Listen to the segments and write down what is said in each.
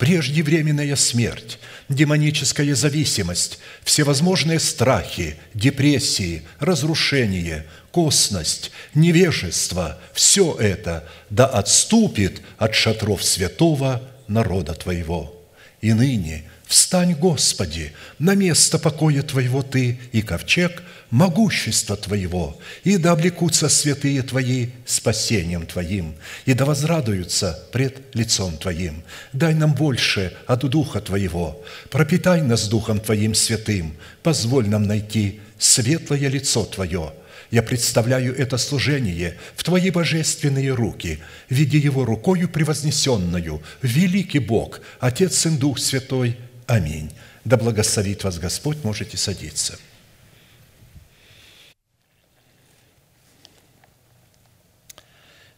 преждевременная смерть, демоническая зависимость, всевозможные страхи, депрессии, разрушение, косность, невежество – все это да отступит от шатров святого народа Твоего. И ныне встань, Господи, на место покоя Твоего Ты и ковчег могущества Твоего, и да облекутся святые Твои спасением Твоим, и да возрадуются пред лицом Твоим. Дай нам больше от Духа Твоего, пропитай нас Духом Твоим святым, позволь нам найти светлое лицо Твое. Я представляю это служение в Твои божественные руки, веди его рукою превознесенную, великий Бог, Отец и Дух Святой. Аминь. Да благословит вас Господь, можете садиться.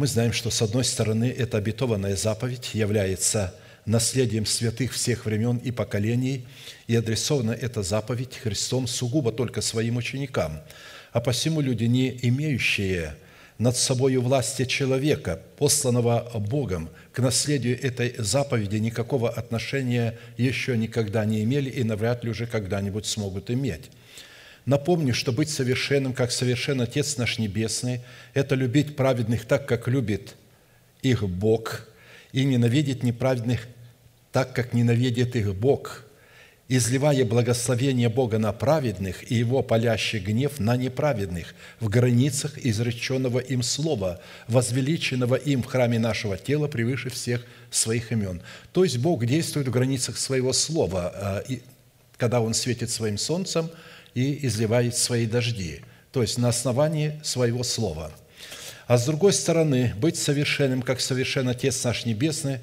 Мы знаем, что, с одной стороны, эта обетованная заповедь является наследием святых всех времен и поколений, и адресована эта заповедь Христом сугубо только своим ученикам. А посему люди, не имеющие над собою власти человека, посланного Богом, к наследию этой заповеди никакого отношения еще никогда не имели и навряд ли уже когда-нибудь смогут иметь. Напомню, что быть совершенным, как совершен Отец наш Небесный, это любить праведных так, как любит их Бог, и ненавидеть неправедных так, как ненавидит их Бог, изливая благословение Бога на праведных и Его палящий гнев на неправедных в границах изреченного им слова, возвеличенного им в храме нашего тела превыше всех своих имен. То есть Бог действует в границах своего слова, а, когда Он светит своим солнцем – и изливает свои дожди, то есть на основании своего слова. А с другой стороны, быть совершенным, как совершен Отец наш Небесный,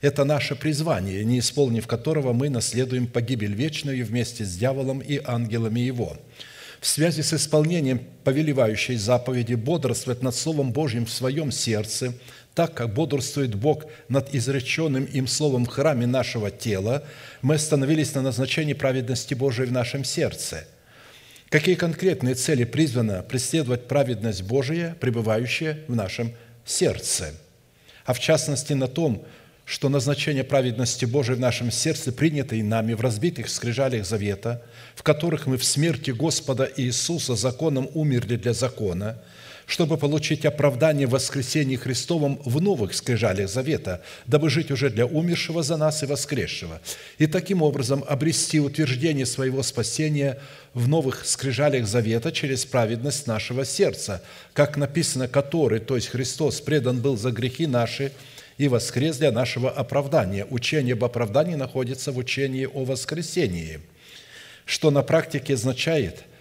это наше призвание, не исполнив которого мы наследуем погибель вечную вместе с дьяволом и ангелами его. В связи с исполнением повелевающей заповеди бодрствовать над Словом Божьим в своем сердце, так как бодрствует Бог над изреченным им Словом в храме нашего тела, мы остановились на назначении праведности Божией в нашем сердце – Какие конкретные цели призвана преследовать праведность Божия, пребывающая в нашем сердце? А в частности на том, что назначение праведности Божией в нашем сердце принято и нами в разбитых скрижалях завета, в которых мы в смерти Господа Иисуса законом умерли для закона – чтобы получить оправдание в воскресении Христовом в новых скрижалях завета, дабы жить уже для умершего за нас и воскресшего, и таким образом обрести утверждение своего спасения в новых скрижалях завета через праведность нашего сердца, как написано, который, то есть Христос, предан был за грехи наши и воскрес для нашего оправдания. Учение об оправдании находится в учении о воскресении, что на практике означает –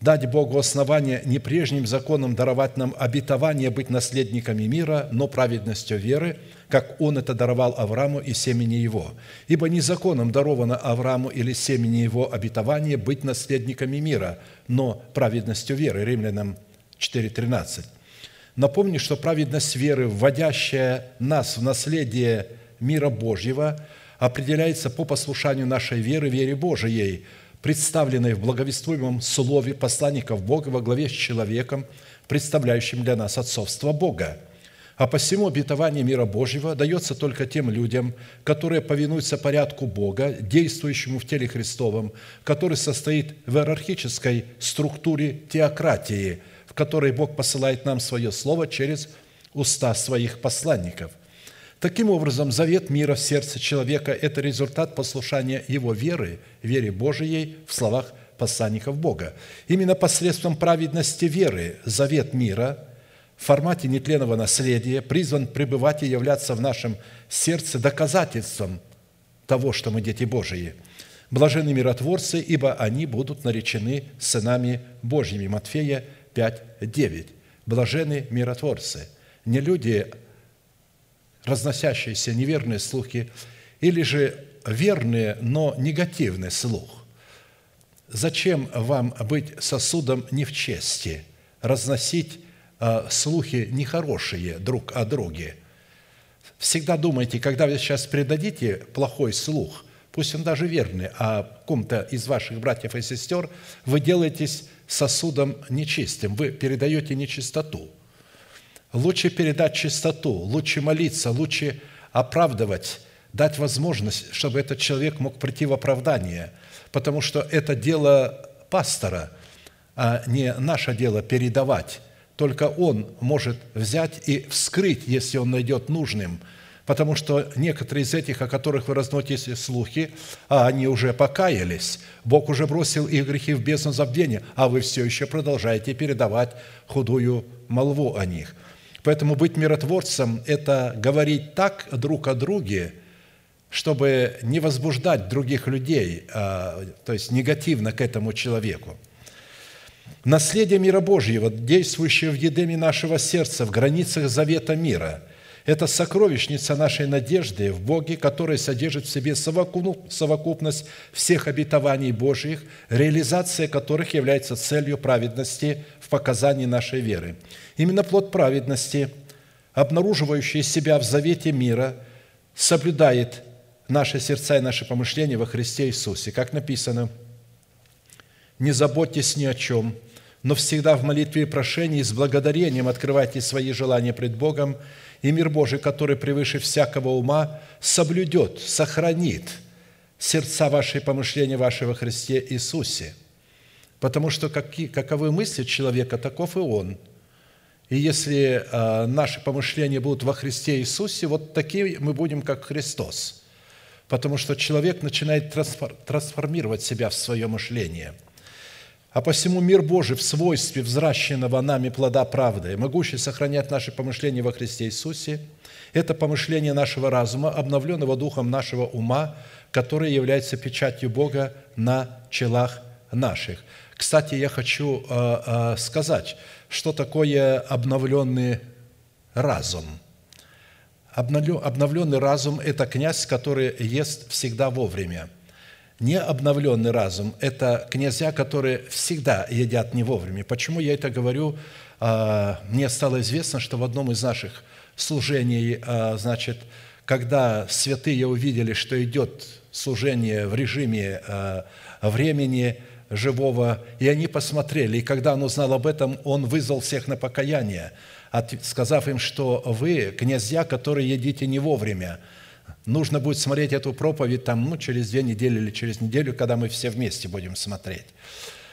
дать Богу основание не прежним законом даровать нам обетование быть наследниками мира, но праведностью веры, как Он это даровал Аврааму и семени его. Ибо не законом даровано Аврааму или семени его обетование быть наследниками мира, но праведностью веры. Римлянам 4.13. Напомню, что праведность веры, вводящая нас в наследие мира Божьего, определяется по послушанию нашей веры, вере Божией – представленной в благовествуемом слове посланников Бога во главе с человеком, представляющим для нас отцовство Бога. А посему обетование мира Божьего дается только тем людям, которые повинуются порядку Бога, действующему в теле Христовом, который состоит в иерархической структуре теократии, в которой Бог посылает нам свое Слово через уста своих посланников. Таким образом, завет мира в сердце человека – это результат послушания его веры, вере Божией в словах посланников Бога. Именно посредством праведности веры завет мира в формате нетленного наследия призван пребывать и являться в нашем сердце доказательством того, что мы дети Божии. Блаженны миротворцы, ибо они будут наречены сынами Божьими. Матфея 5, 9. Блаженны миротворцы. Не люди, разносящиеся неверные слухи, или же верные, но негативный слух. Зачем вам быть сосудом не в чести, разносить а, слухи нехорошие друг о друге? Всегда думайте, когда вы сейчас предадите плохой слух, пусть он даже верный, о ком-то из ваших братьев и сестер, вы делаетесь сосудом нечистым, вы передаете нечистоту – Лучше передать чистоту, лучше молиться, лучше оправдывать, дать возможность, чтобы этот человек мог прийти в оправдание, потому что это дело пастора, а не наше дело передавать. Только он может взять и вскрыть, если он найдет нужным, потому что некоторые из этих, о которых вы разносите слухи, а они уже покаялись, Бог уже бросил их грехи в бездну забвения, а вы все еще продолжаете передавать худую молву о них – Поэтому быть миротворцем – это говорить так друг о друге, чтобы не возбуждать других людей, а, то есть негативно к этому человеку. Наследие мира Божьего, действующее в едеме нашего сердца, в границах завета мира – это сокровищница нашей надежды в Боге, которая содержит в себе совокупность всех обетований Божьих, реализация которых является целью праведности в показании нашей веры. Именно плод праведности, обнаруживающий себя в завете мира, соблюдает наши сердца и наши помышления во Христе Иисусе. Как написано, «Не заботьтесь ни о чем, но всегда в молитве и прошении с благодарением открывайте свои желания пред Богом, и мир Божий, который превыше всякого ума, соблюдет, сохранит сердца ваши и помышления ваши во Христе Иисусе. Потому что каковы мысли человека, таков и он. И если э, наши помышления будут во Христе Иисусе, вот такие мы будем, как Христос. Потому что человек начинает трансформировать себя в свое мышление – а посему мир Божий в свойстве взращенного нами плода правды, могущий сохранять наши помышления во Христе Иисусе, это помышление нашего разума, обновленного духом нашего ума, который является печатью Бога на челах наших. Кстати, я хочу э, э, сказать, что такое обновленный разум. Обновленный разум – это князь, который ест всегда вовремя – Необновленный разум – это князья, которые всегда едят не вовремя. Почему я это говорю? А, мне стало известно, что в одном из наших служений, а, значит, когда святые увидели, что идет служение в режиме а, времени живого, и они посмотрели, и когда он узнал об этом, он вызвал всех на покаяние, сказав им, что вы князья, которые едите не вовремя, Нужно будет смотреть эту проповедь там, ну, через две недели или через неделю, когда мы все вместе будем смотреть.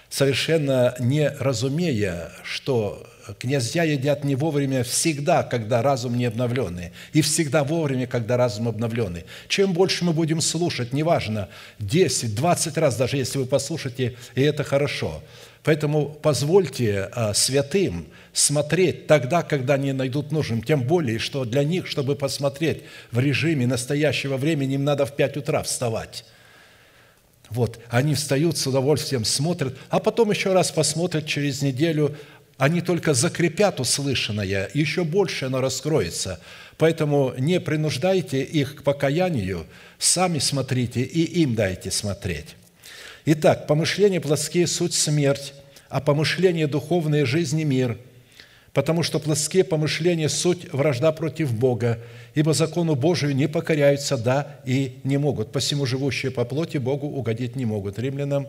Совершенно не разумея, что князья едят не вовремя всегда, когда разум не обновленный, и всегда вовремя, когда разум обновленный. Чем больше мы будем слушать, неважно, 10, 20 раз, даже если вы послушаете, и это хорошо. Поэтому позвольте а, святым смотреть тогда, когда они найдут нужным. Тем более, что для них, чтобы посмотреть в режиме настоящего времени, им надо в 5 утра вставать. Вот, они встают с удовольствием, смотрят, а потом еще раз посмотрят через неделю, они только закрепят услышанное, еще больше оно раскроется. Поэтому не принуждайте их к покаянию, сами смотрите и им дайте смотреть. Итак, помышления плотские – суть смерть, а помышления духовные – жизнь и мир – потому что плоские помышления – суть вражда против Бога, ибо закону Божию не покоряются, да, и не могут. Посему живущие по плоти Богу угодить не могут». Римлянам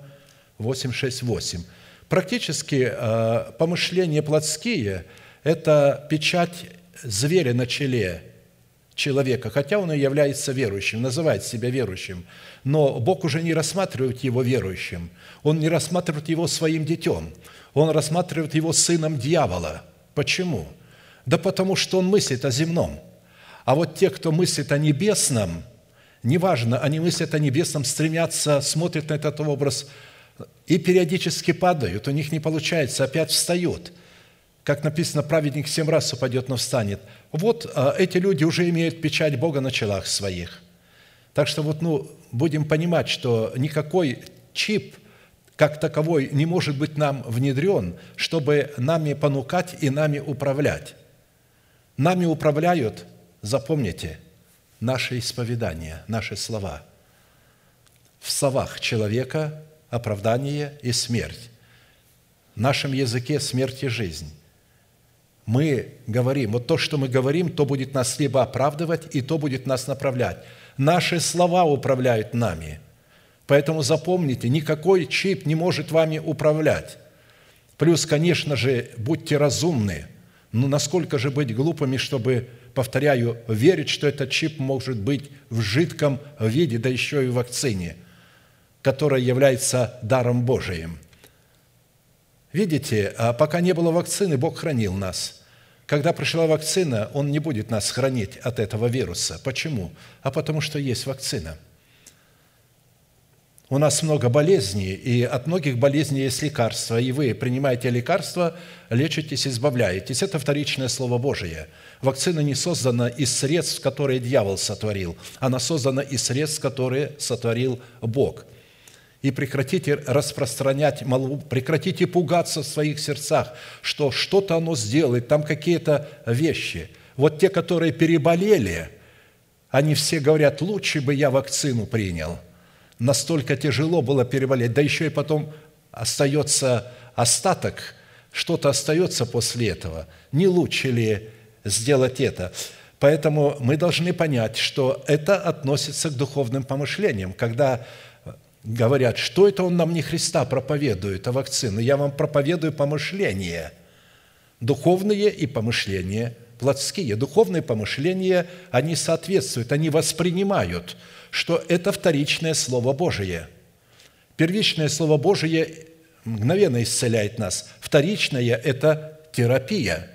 868. Практически э, помышления плотские – это печать зверя на челе человека, хотя он и является верующим, называет себя верующим. Но Бог уже не рассматривает его верующим, Он не рассматривает его своим детем, Он рассматривает его сыном дьявола. Почему? Да потому что он мыслит о земном. А вот те, кто мыслит о небесном, неважно, они мыслят о небесном, стремятся, смотрят на этот образ и периодически падают, у них не получается, опять встают – как написано, праведник семь раз упадет, но встанет. Вот а, эти люди уже имеют печать Бога на челах своих. Так что вот, ну, будем понимать, что никакой чип как таковой не может быть нам внедрен, чтобы нами понукать и нами управлять. Нами управляют, запомните, наши исповедания, наши слова. В словах человека оправдание и смерть. В нашем языке смерть и жизнь мы говорим, вот то, что мы говорим, то будет нас либо оправдывать, и то будет нас направлять. Наши слова управляют нами. Поэтому запомните, никакой чип не может вами управлять. Плюс, конечно же, будьте разумны. Но насколько же быть глупыми, чтобы, повторяю, верить, что этот чип может быть в жидком виде, да еще и в вакцине, которая является даром Божиим – Видите, а пока не было вакцины, Бог хранил нас. Когда пришла вакцина, Он не будет нас хранить от этого вируса. Почему? А потому что есть вакцина. У нас много болезней, и от многих болезней есть лекарства, и вы принимаете лекарства, лечитесь, избавляетесь. Это вторичное Слово Божие. Вакцина не создана из средств, которые дьявол сотворил. Она создана из средств, которые сотворил Бог – и прекратите распространять молву, прекратите пугаться в своих сердцах, что что-то оно сделает, там какие-то вещи. Вот те, которые переболели, они все говорят, лучше бы я вакцину принял. Настолько тяжело было переболеть, да еще и потом остается остаток, что-то остается после этого. Не лучше ли сделать это? Поэтому мы должны понять, что это относится к духовным помышлениям, когда говорят, что это он нам не Христа проповедует, а вакцины. Я вам проповедую помышления, духовные и помышления плотские. Духовные помышления, они соответствуют, они воспринимают, что это вторичное Слово Божие. Первичное Слово Божие мгновенно исцеляет нас. Вторичное – это терапия.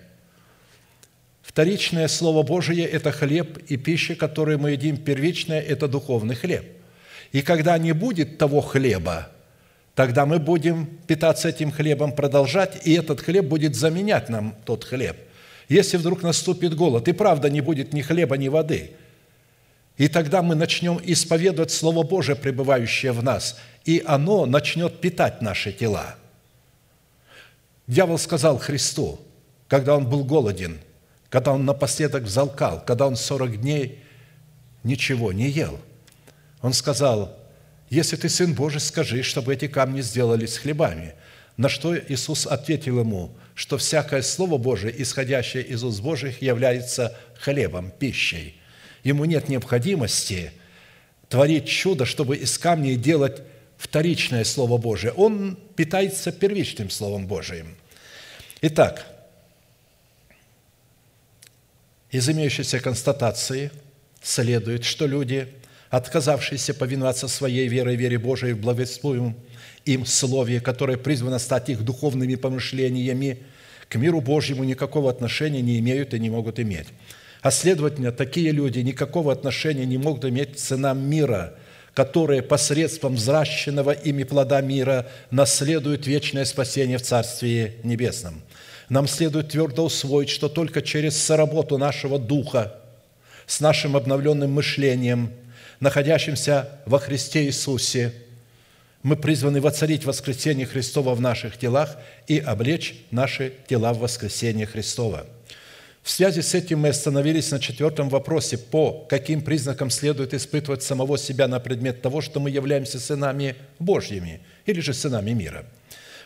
Вторичное Слово Божие – это хлеб и пища, которую мы едим. Первичное – это духовный хлеб – и когда не будет того хлеба, тогда мы будем питаться этим хлебом, продолжать, и этот хлеб будет заменять нам тот хлеб. Если вдруг наступит голод, и правда не будет ни хлеба, ни воды, и тогда мы начнем исповедовать Слово Божие, пребывающее в нас, и оно начнет питать наши тела. Дьявол сказал Христу, когда он был голоден, когда он напоследок взалкал, когда он 40 дней ничего не ел – он сказал, «Если ты Сын Божий, скажи, чтобы эти камни сделались хлебами». На что Иисус ответил ему, что всякое Слово Божие, исходящее из уст Божьих, является хлебом, пищей. Ему нет необходимости творить чудо, чтобы из камней делать вторичное Слово Божие. Он питается первичным Словом Божиим. Итак, из имеющейся констатации следует, что люди – отказавшиеся повиноваться своей верой, вере Божией в благовествуемом им Слове, которое призвано стать их духовными помышлениями, к миру Божьему никакого отношения не имеют и не могут иметь. А следовательно, такие люди никакого отношения не могут иметь к ценам мира, которые посредством взращенного ими плода мира наследуют вечное спасение в Царстве Небесном. Нам следует твердо усвоить, что только через соработу нашего духа, с нашим обновленным мышлением – находящимся во Христе Иисусе, мы призваны воцарить воскресение Христова в наших телах и облечь наши тела в воскресение Христова. В связи с этим мы остановились на четвертом вопросе, по каким признакам следует испытывать самого себя на предмет того, что мы являемся сынами Божьими или же сынами мира.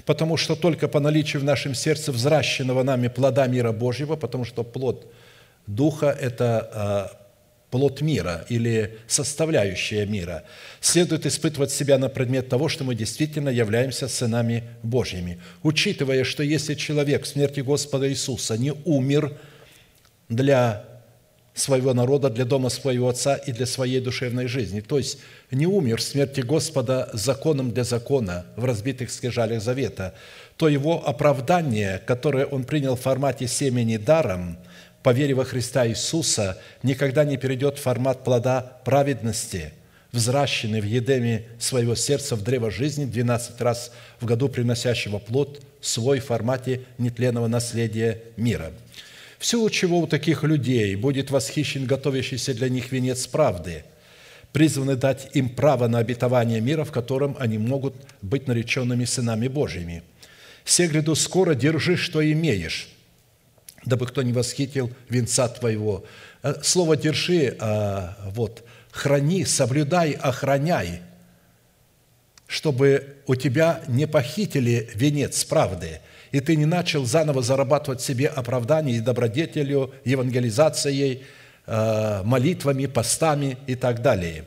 Потому что только по наличию в нашем сердце взращенного нами плода мира Божьего, потому что плод Духа – это а, плод мира или составляющая мира. Следует испытывать себя на предмет того, что мы действительно являемся сынами Божьими, учитывая, что если человек в смерти Господа Иисуса не умер для своего народа, для дома своего Отца и для своей душевной жизни. То есть не умер в смерти Господа законом для закона в разбитых скрижалях завета, то его оправдание, которое он принял в формате семени даром, по вере во Христа Иисуса, никогда не перейдет формат плода праведности, взращенный в едеме своего сердца в древо жизни 12 раз в году приносящего плод свой формате нетленного наследия мира – в силу чего у таких людей будет восхищен готовящийся для них венец правды, призванный дать им право на обетование мира, в котором они могут быть нареченными сынами Божьими. «Се гряду скоро держи, что имеешь, дабы кто не восхитил венца твоего». Э, слово «держи» а, вот, «храни», «соблюдай», «охраняй», чтобы у тебя не похитили венец правды – и ты не начал заново зарабатывать себе оправдание и добродетелью, евангелизацией, э, молитвами, постами и так далее.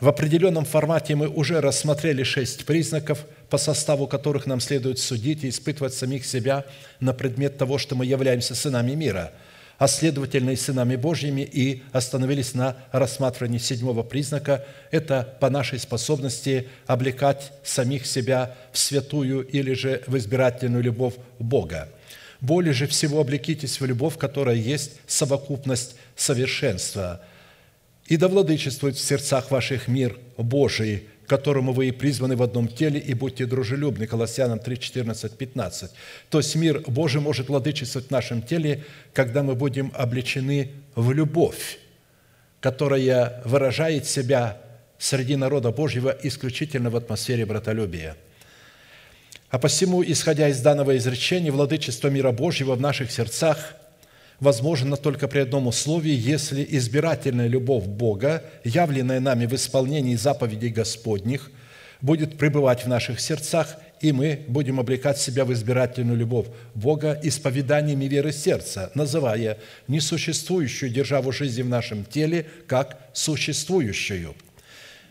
В определенном формате мы уже рассмотрели шесть признаков, по составу которых нам следует судить и испытывать самих себя на предмет того, что мы являемся сынами мира – а следовательно и сынами Божьими, и остановились на рассматривании седьмого признака – это по нашей способности облекать самих себя в святую или же в избирательную любовь Бога. Более же всего облекитесь в любовь, которая есть совокупность совершенства, и да владычествует в сердцах ваших мир Божий, которому вы и призваны в одном теле, и будьте дружелюбны». Колоссянам 3, 14, 15. То есть мир Божий может владычествовать в нашем теле, когда мы будем облечены в любовь, которая выражает себя среди народа Божьего исключительно в атмосфере братолюбия. А посему, исходя из данного изречения, владычество мира Божьего в наших сердцах – возможно только при одном условии, если избирательная любовь Бога, явленная нами в исполнении заповедей Господних, будет пребывать в наших сердцах, и мы будем облекать себя в избирательную любовь Бога исповеданиями веры сердца, называя несуществующую державу жизни в нашем теле как существующую.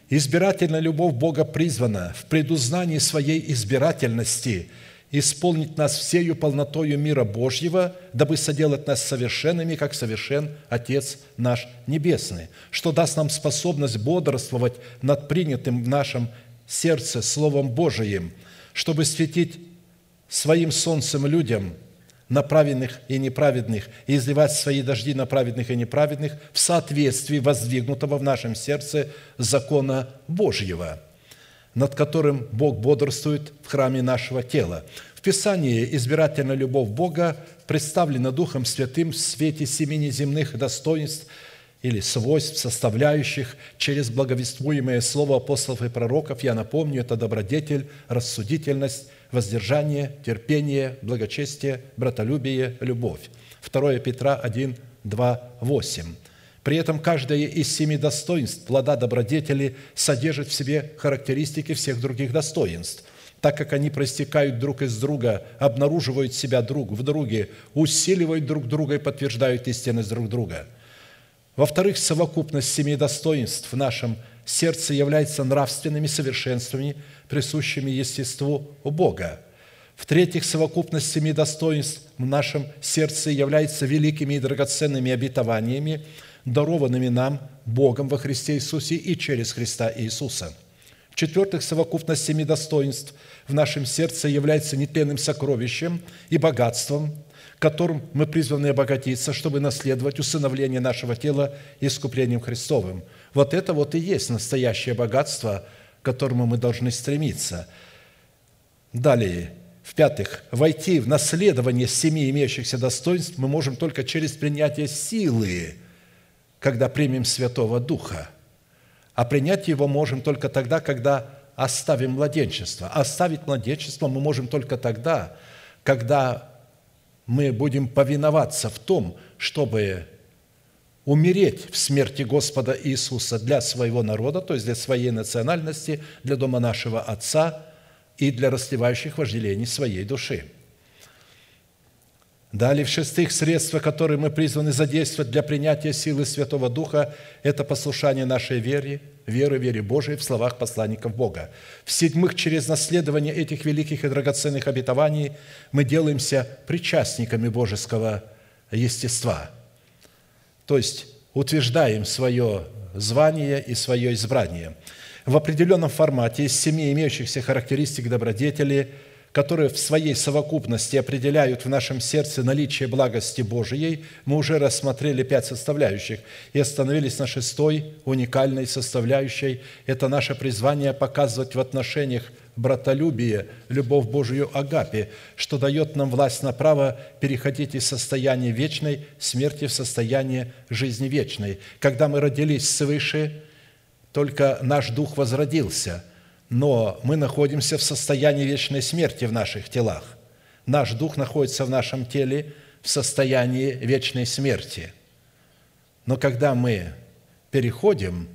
Избирательная любовь Бога призвана в предузнании своей избирательности – исполнить нас всею полнотою мира Божьего, дабы соделать нас совершенными, как совершен Отец наш Небесный, что даст нам способность бодрствовать над принятым в нашем сердце Словом Божиим, чтобы светить своим солнцем людям на праведных и неправедных, и изливать свои дожди на праведных и неправедных в соответствии воздвигнутого в нашем сердце закона Божьего – над которым Бог бодрствует в храме нашего тела. В Писании избирательная любовь Бога представлена Духом Святым в свете семени земных достоинств или свойств, составляющих через благовествуемое слово апостолов и пророков. Я напомню, это добродетель, рассудительность, воздержание, терпение, благочестие, братолюбие, любовь. 2 Петра 1, 2, 8. При этом каждое из семи достоинств плода добродетели содержит в себе характеристики всех других достоинств, так как они проистекают друг из друга, обнаруживают себя друг в друге, усиливают друг друга и подтверждают истинность друг друга. Во-вторых, совокупность семи достоинств в нашем сердце является нравственными совершенствами, присущими естеству Бога. В-третьих, совокупность семи достоинств в нашем сердце является великими и драгоценными обетованиями – дарованными нам Богом во Христе Иисусе и через Христа Иисуса. В-четвертых, совокупность семи достоинств в нашем сердце является нетленным сокровищем и богатством, которым мы призваны обогатиться, чтобы наследовать усыновление нашего тела искуплением Христовым. Вот это вот и есть настоящее богатство, к которому мы должны стремиться. Далее, в-пятых, войти в наследование семи имеющихся достоинств мы можем только через принятие силы – когда примем Святого Духа. А принять Его можем только тогда, когда оставим младенчество. А оставить младенчество мы можем только тогда, когда мы будем повиноваться в том, чтобы умереть в смерти Господа Иисуса для своего народа, то есть для своей национальности, для дома нашего Отца и для расливающих вожделений своей души. Далее, в-шестых, средства, которые мы призваны задействовать для принятия силы Святого Духа, это послушание нашей вере, веры, вере Божией в словах посланников Бога. В-седьмых, через наследование этих великих и драгоценных обетований мы делаемся причастниками божеского естества. То есть утверждаем свое звание и свое избрание. В определенном формате из семи имеющихся характеристик добродетели – которые в своей совокупности определяют в нашем сердце наличие благости Божией, мы уже рассмотрели пять составляющих и остановились на шестой уникальной составляющей. Это наше призвание показывать в отношениях братолюбие, любовь Божию Агапе, что дает нам власть на право переходить из состояния вечной смерти в состояние жизни вечной. Когда мы родились свыше, только наш дух возродился – но мы находимся в состоянии вечной смерти в наших телах. Наш дух находится в нашем теле в состоянии вечной смерти. Но когда мы переходим,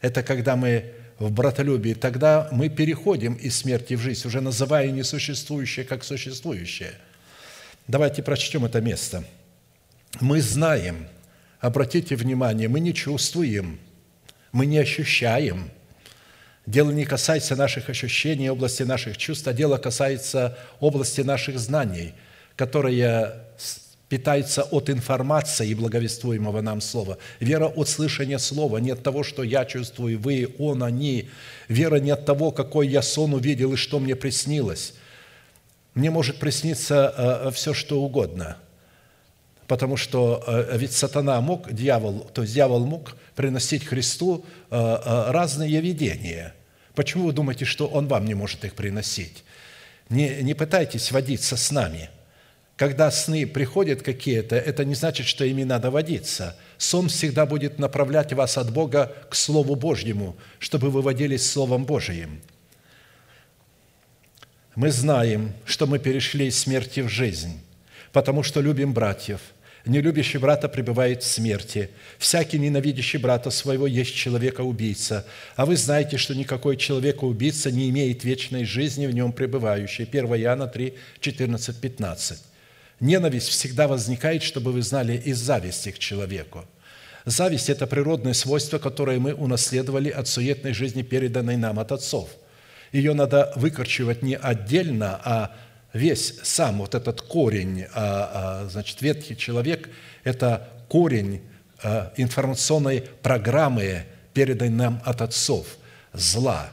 это когда мы в братолюбии, тогда мы переходим из смерти в жизнь, уже называя несуществующее как существующее. Давайте прочтем это место. Мы знаем, обратите внимание, мы не чувствуем, мы не ощущаем – Дело не касается наших ощущений, области наших чувств, а дело касается области наших знаний, которая питается от информации и благовествуемого нам слова. Вера от слышания слова, не от того, что я чувствую, вы, он, они. Вера не от того, какой я сон увидел и что мне приснилось. Мне может присниться э, все, что угодно, потому что э, ведь сатана мог, дьявол, то есть дьявол мог приносить Христу э, разные видения – Почему вы думаете, что Он вам не может их приносить? Не, не пытайтесь водиться с нами. Когда сны приходят какие-то, это не значит, что ими надо водиться. Сон всегда будет направлять вас от Бога к Слову Божьему, чтобы вы водились Словом Божиим. Мы знаем, что мы перешли из смерти в жизнь, потому что любим братьев – Нелюбящий брата пребывает в смерти. Всякий ненавидящий брата своего есть человека-убийца. А вы знаете, что никакой человека-убийца не имеет вечной жизни в нем пребывающей. 1 Иоанна 3, 14, 15. Ненависть всегда возникает, чтобы вы знали, из зависти к человеку. Зависть – это природное свойство, которое мы унаследовали от суетной жизни, переданной нам от отцов. Ее надо выкорчевать не отдельно, а весь сам вот этот корень, а, а, значит, ветхий человек – это корень а, информационной программы, переданной нам от отцов, зла.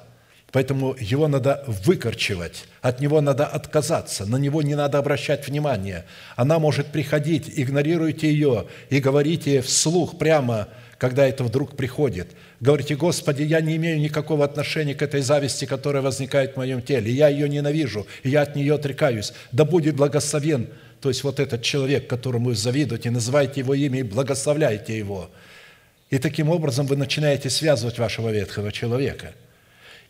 Поэтому его надо выкорчевать, от него надо отказаться, на него не надо обращать внимание. Она может приходить, игнорируйте ее и говорите вслух прямо – когда это вдруг приходит. Говорите, Господи, я не имею никакого отношения к этой зависти, которая возникает в моем теле. Я ее ненавижу, я от нее отрекаюсь. Да будет благословен, то есть вот этот человек, которому вы завидуете, называйте его имя и благословляйте его. И таким образом вы начинаете связывать вашего ветхого человека.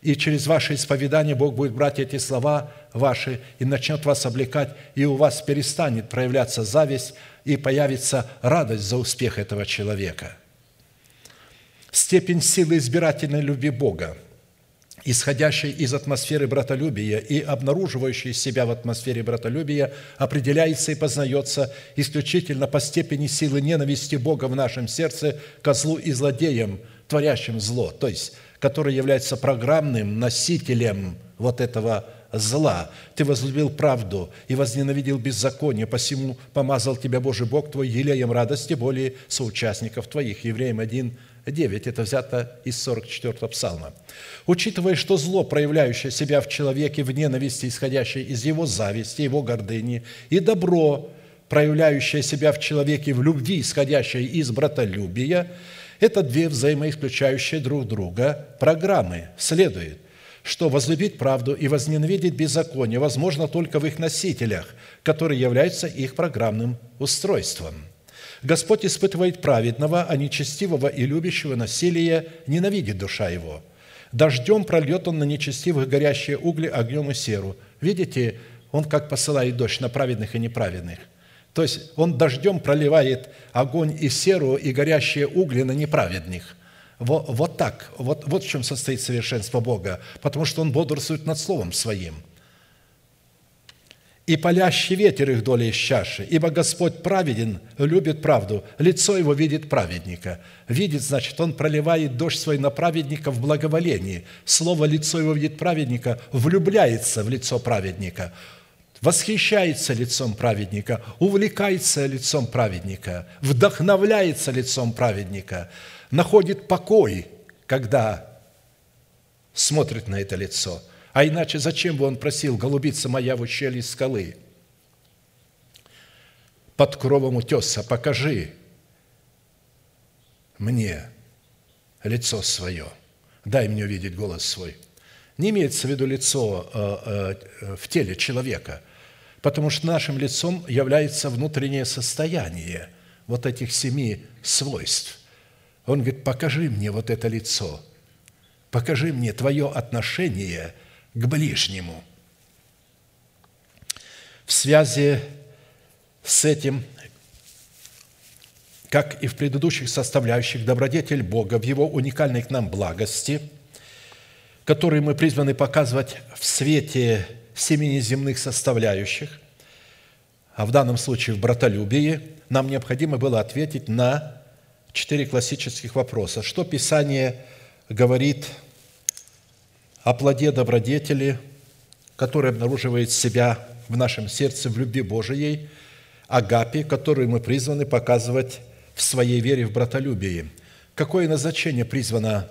И через ваше исповедание Бог будет брать эти слова ваши и начнет вас облекать, и у вас перестанет проявляться зависть, и появится радость за успех этого человека – степень силы избирательной любви Бога, исходящей из атмосферы братолюбия и обнаруживающей себя в атмосфере братолюбия, определяется и познается исключительно по степени силы ненависти Бога в нашем сердце ко злу и злодеям, творящим зло, то есть который является программным носителем вот этого зла. Ты возлюбил правду и возненавидел беззаконие, посему помазал тебя Божий Бог твой елеем радости более соучастников твоих. Евреям 1, 9. Это взято из 44 псалма. Учитывая, что зло, проявляющее себя в человеке в ненависти, исходящей из его зависти, его гордыни, и добро, проявляющее себя в человеке в любви, исходящей из братолюбия, это две взаимоисключающие друг друга программы. Следует, что возлюбить правду и возненавидеть беззаконие возможно только в их носителях, которые являются их программным устройством – Господь испытывает праведного, а нечестивого и любящего насилие ненавидит душа его. Дождем прольет он на нечестивых горящие угли, огнем и серу. Видите, он как посылает дождь на праведных и неправедных. То есть он дождем проливает огонь и серу и горящие угли на неправедных. Вот, вот так, вот, вот в чем состоит совершенство Бога, потому что Он бодрствует над Словом Своим. И палящий ветер их доли из чаши, ибо Господь праведен, любит правду, лицо его видит праведника. Видит, значит, он проливает дождь свой на праведника в благоволении. Слово «лицо его видит праведника» влюбляется в лицо праведника, восхищается лицом праведника, увлекается лицом праведника, вдохновляется лицом праведника, находит покой, когда смотрит на это лицо – а иначе зачем бы он просил, голубица моя в ущелье скалы? Под кровом утеса покажи мне лицо свое. Дай мне увидеть голос свой. Не имеется в виду лицо э, э, в теле человека, потому что нашим лицом является внутреннее состояние вот этих семи свойств. Он говорит, покажи мне вот это лицо, покажи мне твое отношение – к ближнему. В связи с этим, как и в предыдущих составляющих, добродетель Бога в Его уникальной к нам благости, которые мы призваны показывать в свете семи неземных составляющих, а в данном случае в братолюбии, нам необходимо было ответить на четыре классических вопроса. Что Писание говорит о о плоде добродетели, который обнаруживает себя в нашем сердце в любви Божией, агапе, которую мы призваны показывать в своей вере в братолюбии. Какое назначение призвано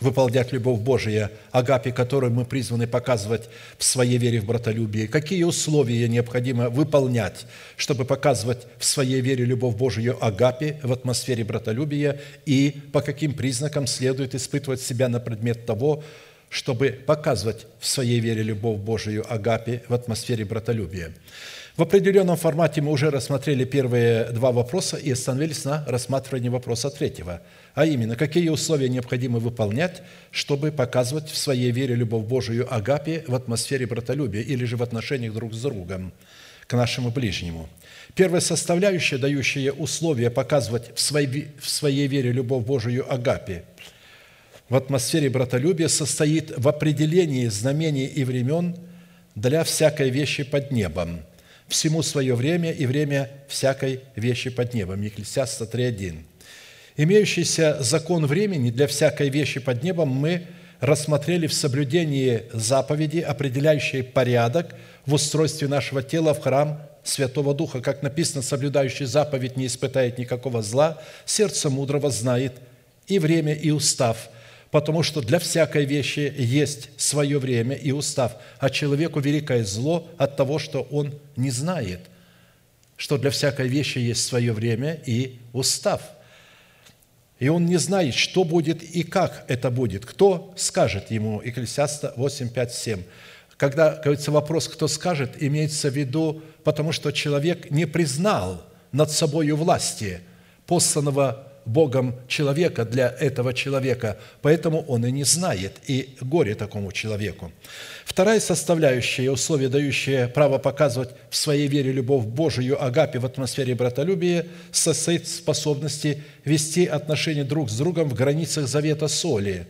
выполнять любовь Божия, агапе, которую мы призваны показывать в своей вере в братолюбии? Какие условия необходимо выполнять, чтобы показывать в своей вере любовь Божию агапе в атмосфере братолюбия? И по каким признакам следует испытывать себя на предмет того, чтобы показывать в своей вере любовь Божию Агапе в атмосфере братолюбия. В определенном формате мы уже рассмотрели первые два вопроса и остановились на рассматривании вопроса третьего, а именно, какие условия необходимо выполнять, чтобы показывать в своей вере любовь Божию Агапе в атмосфере братолюбия или же в отношениях друг с другом к нашему ближнему. Первая составляющая, дающая условия показывать в своей, в своей вере любовь Божию Агапе – в атмосфере братолюбия состоит в определении знамений и времен для всякой вещи под небом. Всему свое время и время всякой вещи под небом. Екклесиаста 3.1. Имеющийся закон времени для всякой вещи под небом мы рассмотрели в соблюдении заповеди, определяющей порядок в устройстве нашего тела в храм Святого Духа. Как написано, соблюдающий заповедь не испытает никакого зла, сердце мудрого знает и время, и устав – потому что для всякой вещи есть свое время и устав, а человеку великое зло от того, что он не знает, что для всякой вещи есть свое время и устав. И он не знает, что будет и как это будет. Кто скажет ему? Екклесиаста 8, 5, 7. Когда говорится вопрос, кто скажет, имеется в виду, потому что человек не признал над собою власти посланного Богом человека для этого человека, поэтому он и не знает, и горе такому человеку. Вторая составляющая, условие, дающее право показывать в своей вере любовь Божию, агапе в атмосфере братолюбия, состоит в способности вести отношения друг с другом в границах завета соли,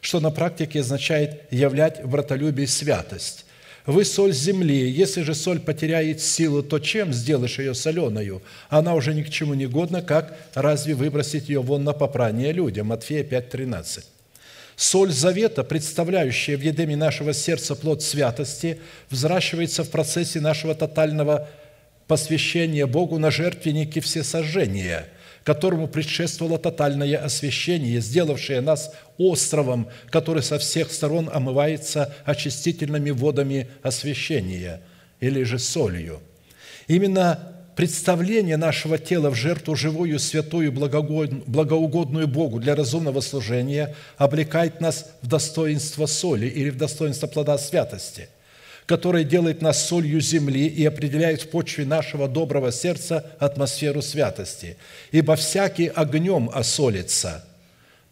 что на практике означает являть в братолюбии святость вы соль земли. Если же соль потеряет силу, то чем сделаешь ее соленою? Она уже ни к чему не годна, как разве выбросить ее вон на попрание людям? Матфея 5:13. Соль завета, представляющая в едеме нашего сердца плод святости, взращивается в процессе нашего тотального посвящения Богу на жертвеннике всесожжения – которому предшествовало тотальное освящение, сделавшее нас островом, который со всех сторон омывается очистительными водами освящения или же солью. Именно представление нашего тела в жертву живую, святую, благоугодную Богу для разумного служения облекает нас в достоинство соли или в достоинство плода святости – который делает нас солью земли и определяет в почве нашего доброго сердца атмосферу святости. Ибо всякий огнем осолится,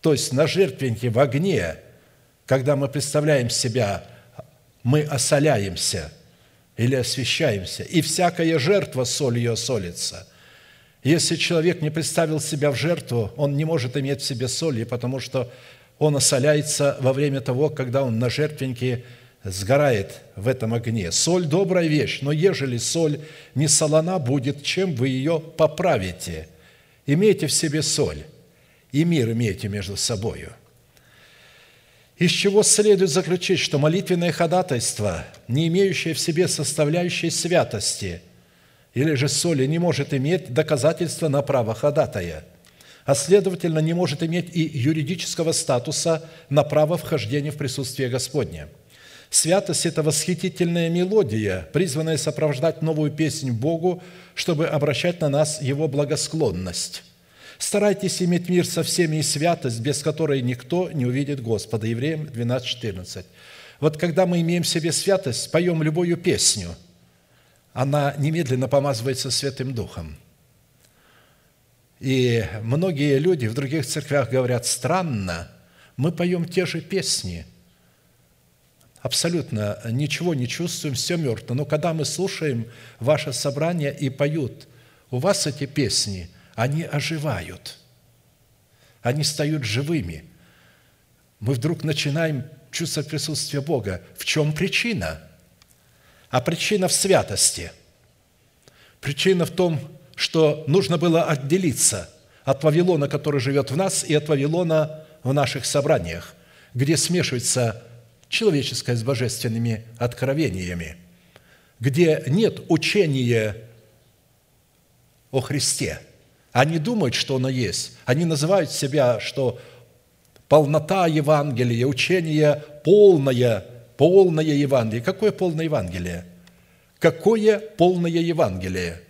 то есть на жертвеннике в огне, когда мы представляем себя, мы осоляемся или освящаемся, и всякая жертва солью осолится. Если человек не представил себя в жертву, он не может иметь в себе соли, потому что он осоляется во время того, когда он на жертвеннике сгорает в этом огне. Соль – добрая вещь, но ежели соль не солона будет, чем вы ее поправите? Имейте в себе соль, и мир имейте между собою. Из чего следует заключить, что молитвенное ходатайство, не имеющее в себе составляющей святости или же соли, не может иметь доказательства на право ходатая, а следовательно, не может иметь и юридического статуса на право вхождения в присутствие Господне – Святость – это восхитительная мелодия, призванная сопровождать новую песнь Богу, чтобы обращать на нас Его благосклонность. Старайтесь иметь мир со всеми и святость, без которой никто не увидит Господа. Евреям 12, 14. Вот когда мы имеем в себе святость, поем любую песню, она немедленно помазывается Святым Духом. И многие люди в других церквях говорят, странно, мы поем те же песни – абсолютно ничего не чувствуем, все мертво. Но когда мы слушаем ваше собрание и поют, у вас эти песни, они оживают, они стают живыми. Мы вдруг начинаем чувствовать присутствие Бога. В чем причина? А причина в святости. Причина в том, что нужно было отделиться от Вавилона, который живет в нас, и от Вавилона в наших собраниях, где смешивается человеческое с божественными откровениями, где нет учения о Христе. Они думают, что оно есть. Они называют себя, что полнота Евангелия, учение полное, полное Евангелие. Какое полное Евангелие? Какое полное Евангелие?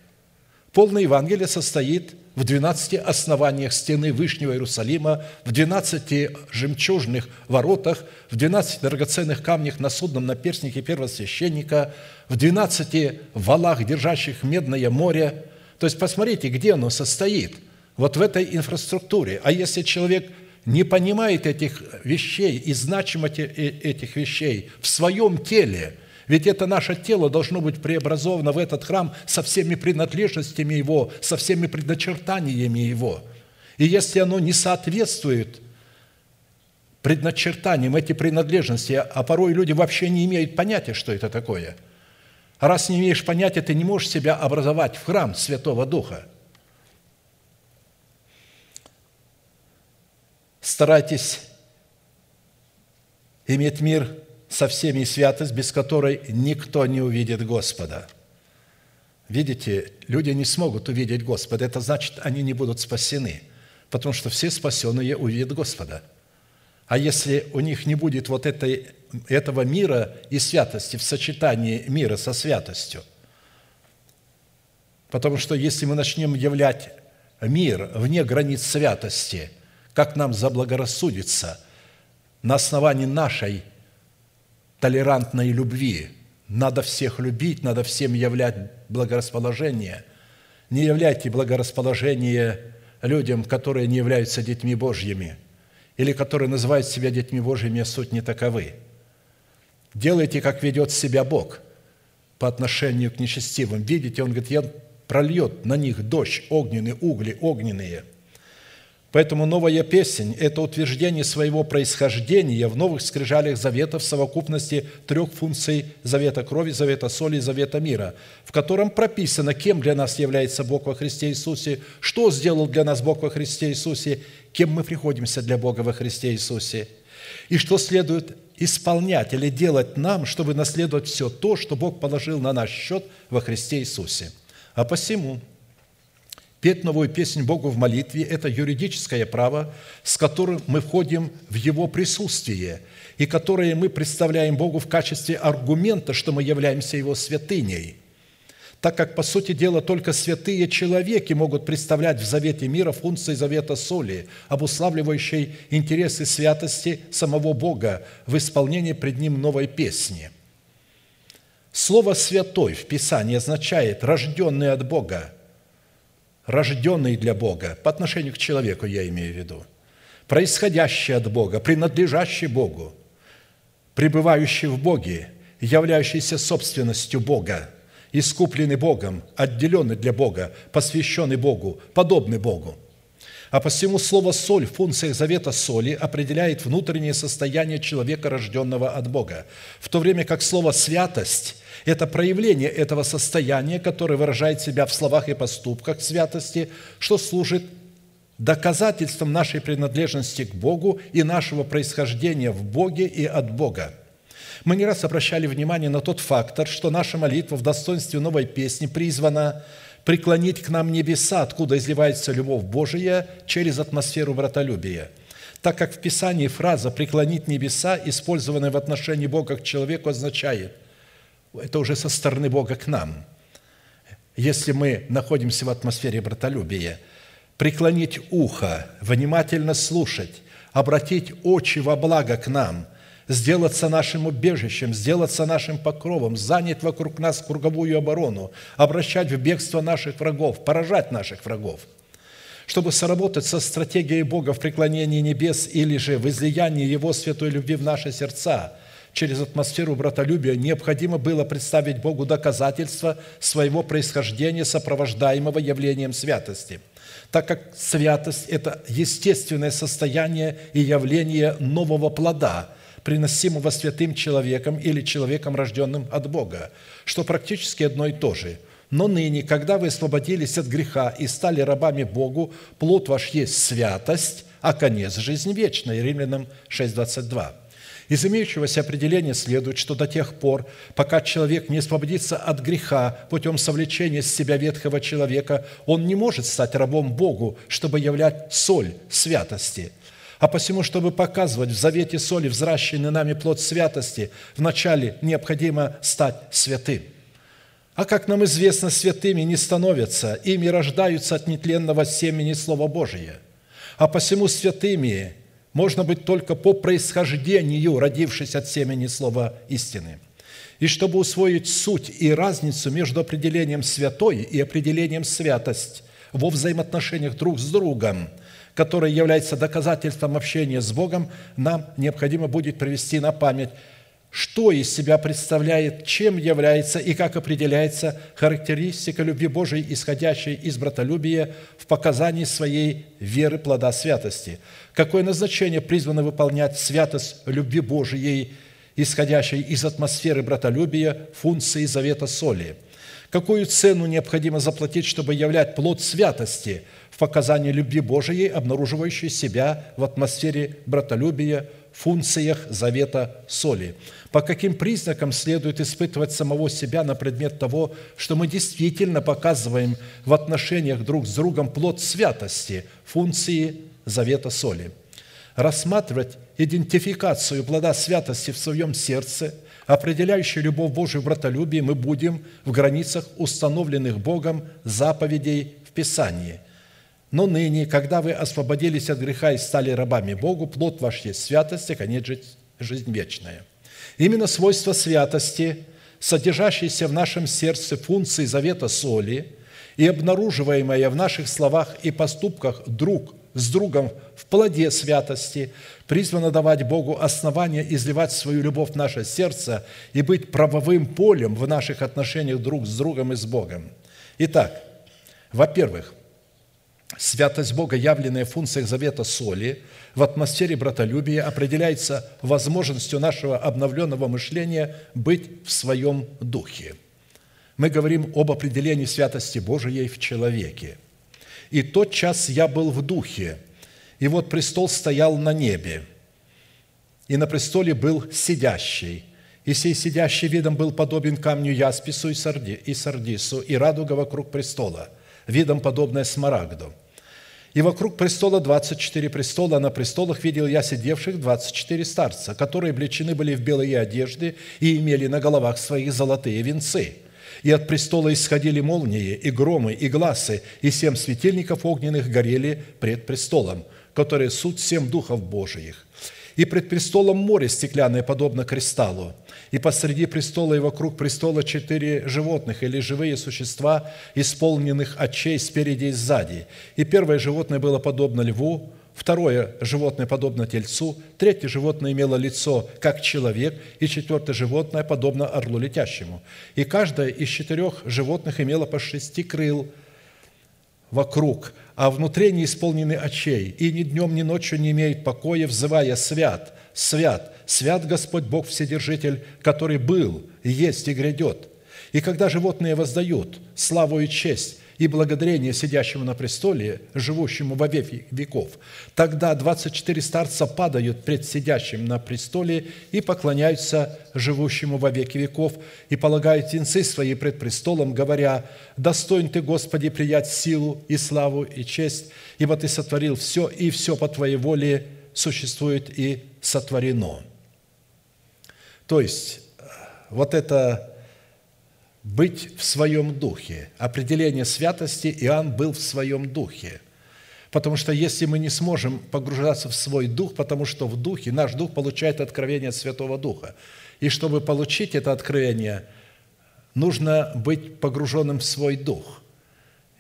Полное Евангелие состоит в 12 основаниях стены Вышнего Иерусалима, в 12 жемчужных воротах, в 12 драгоценных камнях на судном наперстнике первосвященника, в 12 валах, держащих медное море. То есть посмотрите, где оно состоит, вот в этой инфраструктуре. А если человек не понимает этих вещей и значимости э, этих вещей в своем теле – ведь это наше тело должно быть преобразовано в этот храм со всеми принадлежностями его, со всеми предначертаниями его. И если оно не соответствует предначертаниям, эти принадлежности, а порой люди вообще не имеют понятия, что это такое. А раз не имеешь понятия, ты не можешь себя образовать в храм Святого Духа. Старайтесь иметь мир со всеми святость, без которой никто не увидит Господа. Видите, люди не смогут увидеть Господа. Это значит, они не будут спасены, потому что все спасенные увидят Господа. А если у них не будет вот этой, этого мира и святости в сочетании мира со святостью, потому что если мы начнем являть мир вне границ святости, как нам заблагорассудится, на основании нашей толерантной любви. Надо всех любить, надо всем являть благорасположение. Не являйте благорасположение людям, которые не являются детьми Божьими или которые называют себя детьми Божьими, а суть не таковы. Делайте, как ведет себя Бог по отношению к нечестивым. Видите, Он говорит, я прольет на них дождь, огненные угли, огненные – Поэтому новая песень – это утверждение своего происхождения в новых скрижалях завета в совокупности трех функций завета крови, завета соли и завета мира, в котором прописано, кем для нас является Бог во Христе Иисусе, что сделал для нас Бог во Христе Иисусе, кем мы приходимся для Бога во Христе Иисусе, и что следует исполнять или делать нам, чтобы наследовать все то, что Бог положил на наш счет во Христе Иисусе. А посему – Петь новую песнь Богу в молитве – это юридическое право, с которым мы входим в Его присутствие, и которое мы представляем Богу в качестве аргумента, что мы являемся Его святыней, так как, по сути дела, только святые человеки могут представлять в завете мира функции завета соли, обуславливающей интересы святости самого Бога в исполнении пред Ним новой песни. Слово «святой» в Писании означает «рожденный от Бога», рожденный для Бога, по отношению к человеку я имею в виду, происходящий от Бога, принадлежащий Богу, пребывающий в Боге, являющийся собственностью Бога, искупленный Богом, отделенный для Бога, посвященный Богу, подобный Богу. А посему слово «соль» в функциях завета соли определяет внутреннее состояние человека, рожденного от Бога, в то время как слово «святость» – это проявление этого состояния, которое выражает себя в словах и поступках святости, что служит доказательством нашей принадлежности к Богу и нашего происхождения в Боге и от Бога. Мы не раз обращали внимание на тот фактор, что наша молитва в достоинстве новой песни призвана преклонить к нам небеса, откуда изливается любовь Божия через атмосферу братолюбия. Так как в Писании фраза «преклонить небеса», использованная в отношении Бога к человеку, означает, это уже со стороны Бога к нам. Если мы находимся в атмосфере братолюбия, преклонить ухо, внимательно слушать, обратить очи во благо к нам – сделаться нашим убежищем, сделаться нашим покровом, занять вокруг нас круговую оборону, обращать в бегство наших врагов, поражать наших врагов. Чтобы сработать со стратегией Бога в преклонении небес или же в излиянии Его святой любви в наши сердца через атмосферу братолюбия, необходимо было представить Богу доказательства своего происхождения, сопровождаемого явлением святости – так как святость – это естественное состояние и явление нового плода – приносимого святым человеком или человеком, рожденным от Бога, что практически одно и то же. Но ныне, когда вы освободились от греха и стали рабами Богу, плод ваш есть святость, а конец – жизнь вечная. Римлянам 6:22. Из имеющегося определения следует, что до тех пор, пока человек не освободится от греха путем совлечения с себя ветхого человека, он не может стать рабом Богу, чтобы являть соль святости – а посему, чтобы показывать в завете соли взращенный нами плод святости, вначале необходимо стать святым. А как нам известно, святыми не становятся, ими рождаются от нетленного семени Слова Божия. А посему святыми можно быть только по происхождению, родившись от семени Слова истины. И чтобы усвоить суть и разницу между определением «святой» и определением «святость» во взаимоотношениях друг с другом – которое является доказательством общения с Богом, нам необходимо будет привести на память, что из себя представляет, чем является и как определяется характеристика любви Божией, исходящей из братолюбия в показании своей веры плода святости. Какое назначение призвано выполнять святость любви Божией, исходящей из атмосферы братолюбия, функции завета соли. Какую цену необходимо заплатить, чтобы являть плод святости – в показании любви Божией, обнаруживающей себя в атмосфере братолюбия, функциях завета соли. По каким признакам следует испытывать самого себя на предмет того, что мы действительно показываем в отношениях друг с другом плод святости, функции завета соли. Рассматривать идентификацию плода святости в своем сердце, определяющую любовь Божию в братолюбии, мы будем в границах установленных Богом заповедей в Писании – но ныне, когда вы освободились от греха и стали рабами Богу, плод ваш есть святость, а конец – жизнь вечная. Именно свойство святости, содержащееся в нашем сердце функции завета соли и обнаруживаемое в наших словах и поступках друг с другом в плоде святости, призвано давать Богу основание изливать свою любовь в наше сердце и быть правовым полем в наших отношениях друг с другом и с Богом. Итак, во-первых, Святость Бога, явленная в функциях завета соли, в атмосфере братолюбия определяется возможностью нашего обновленного мышления быть в своем духе. Мы говорим об определении святости Божией в человеке. «И тот час я был в духе, и вот престол стоял на небе, и на престоле был сидящий, и сей сидящий видом был подобен камню яспису и сардису, и радуга вокруг престола, видом подобное смарагду. И вокруг престола 24 престола, а на престолах видел я сидевших 24 старца, которые облечены были в белые одежды и имели на головах своих золотые венцы. И от престола исходили молнии, и громы, и гласы, и семь светильников огненных горели пред престолом, которые суд семь духов Божиих. И пред престолом море стеклянное, подобно кристаллу, и посреди престола и вокруг престола четыре животных или живые существа, исполненных очей спереди и сзади. И первое животное было подобно льву, второе животное подобно тельцу, третье животное имело лицо, как человек, и четвертое животное подобно орлу летящему. И каждое из четырех животных имело по шести крыл вокруг, а внутри не исполнены очей, и ни днем, ни ночью не имеет покоя, взывая «Свят, свят, свят Господь Бог Вседержитель, который был, есть и грядет». И когда животные воздают славу и честь и благодарение сидящему на престоле, живущему во веки веков, тогда 24 старца падают пред сидящим на престоле и поклоняются живущему во веки веков и полагают венцы свои пред престолом, говоря, «Достоин Ты, Господи, приять силу и славу и честь, ибо Ты сотворил все, и все по Твоей воле существует и сотворено». То есть, вот это быть в своем духе. Определение святости Иоанн был в своем духе. Потому что если мы не сможем погружаться в свой дух, потому что в духе, наш дух получает откровение от Святого Духа. И чтобы получить это откровение, нужно быть погруженным в свой дух.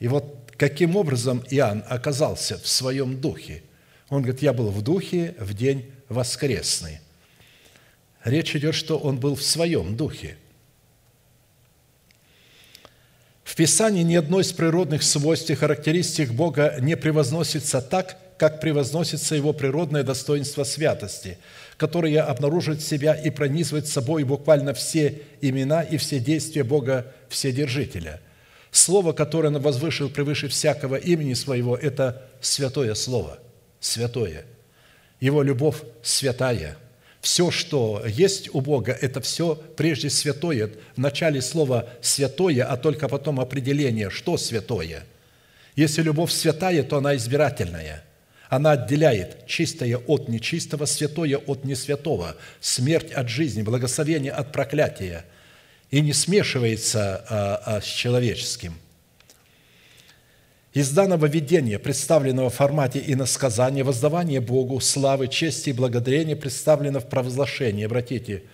И вот каким образом Иоанн оказался в своем духе? Он говорит, я был в духе в день воскресный. Речь идет, что он был в своем духе – В Писании ни одно из природных свойств и характеристик Бога не превозносится так, как превозносится Его природное достоинство святости, которое обнаруживает себя и пронизывает собой буквально все имена и все действия Бога Вседержителя. Слово, которое Он возвышил превыше всякого имени Своего, это святое Слово, святое. Его любовь святая – все, что есть у Бога, это все прежде святое. В начале слова «святое», а только потом определение, что святое. Если любовь святая, то она избирательная. Она отделяет чистое от нечистого, святое от несвятого, смерть от жизни, благословение от проклятия. И не смешивается а, а, с человеческим – из данного видения, представленного в формате иносказания, воздавание Богу славы, чести и благодарения представлено в провозглашении, обратите,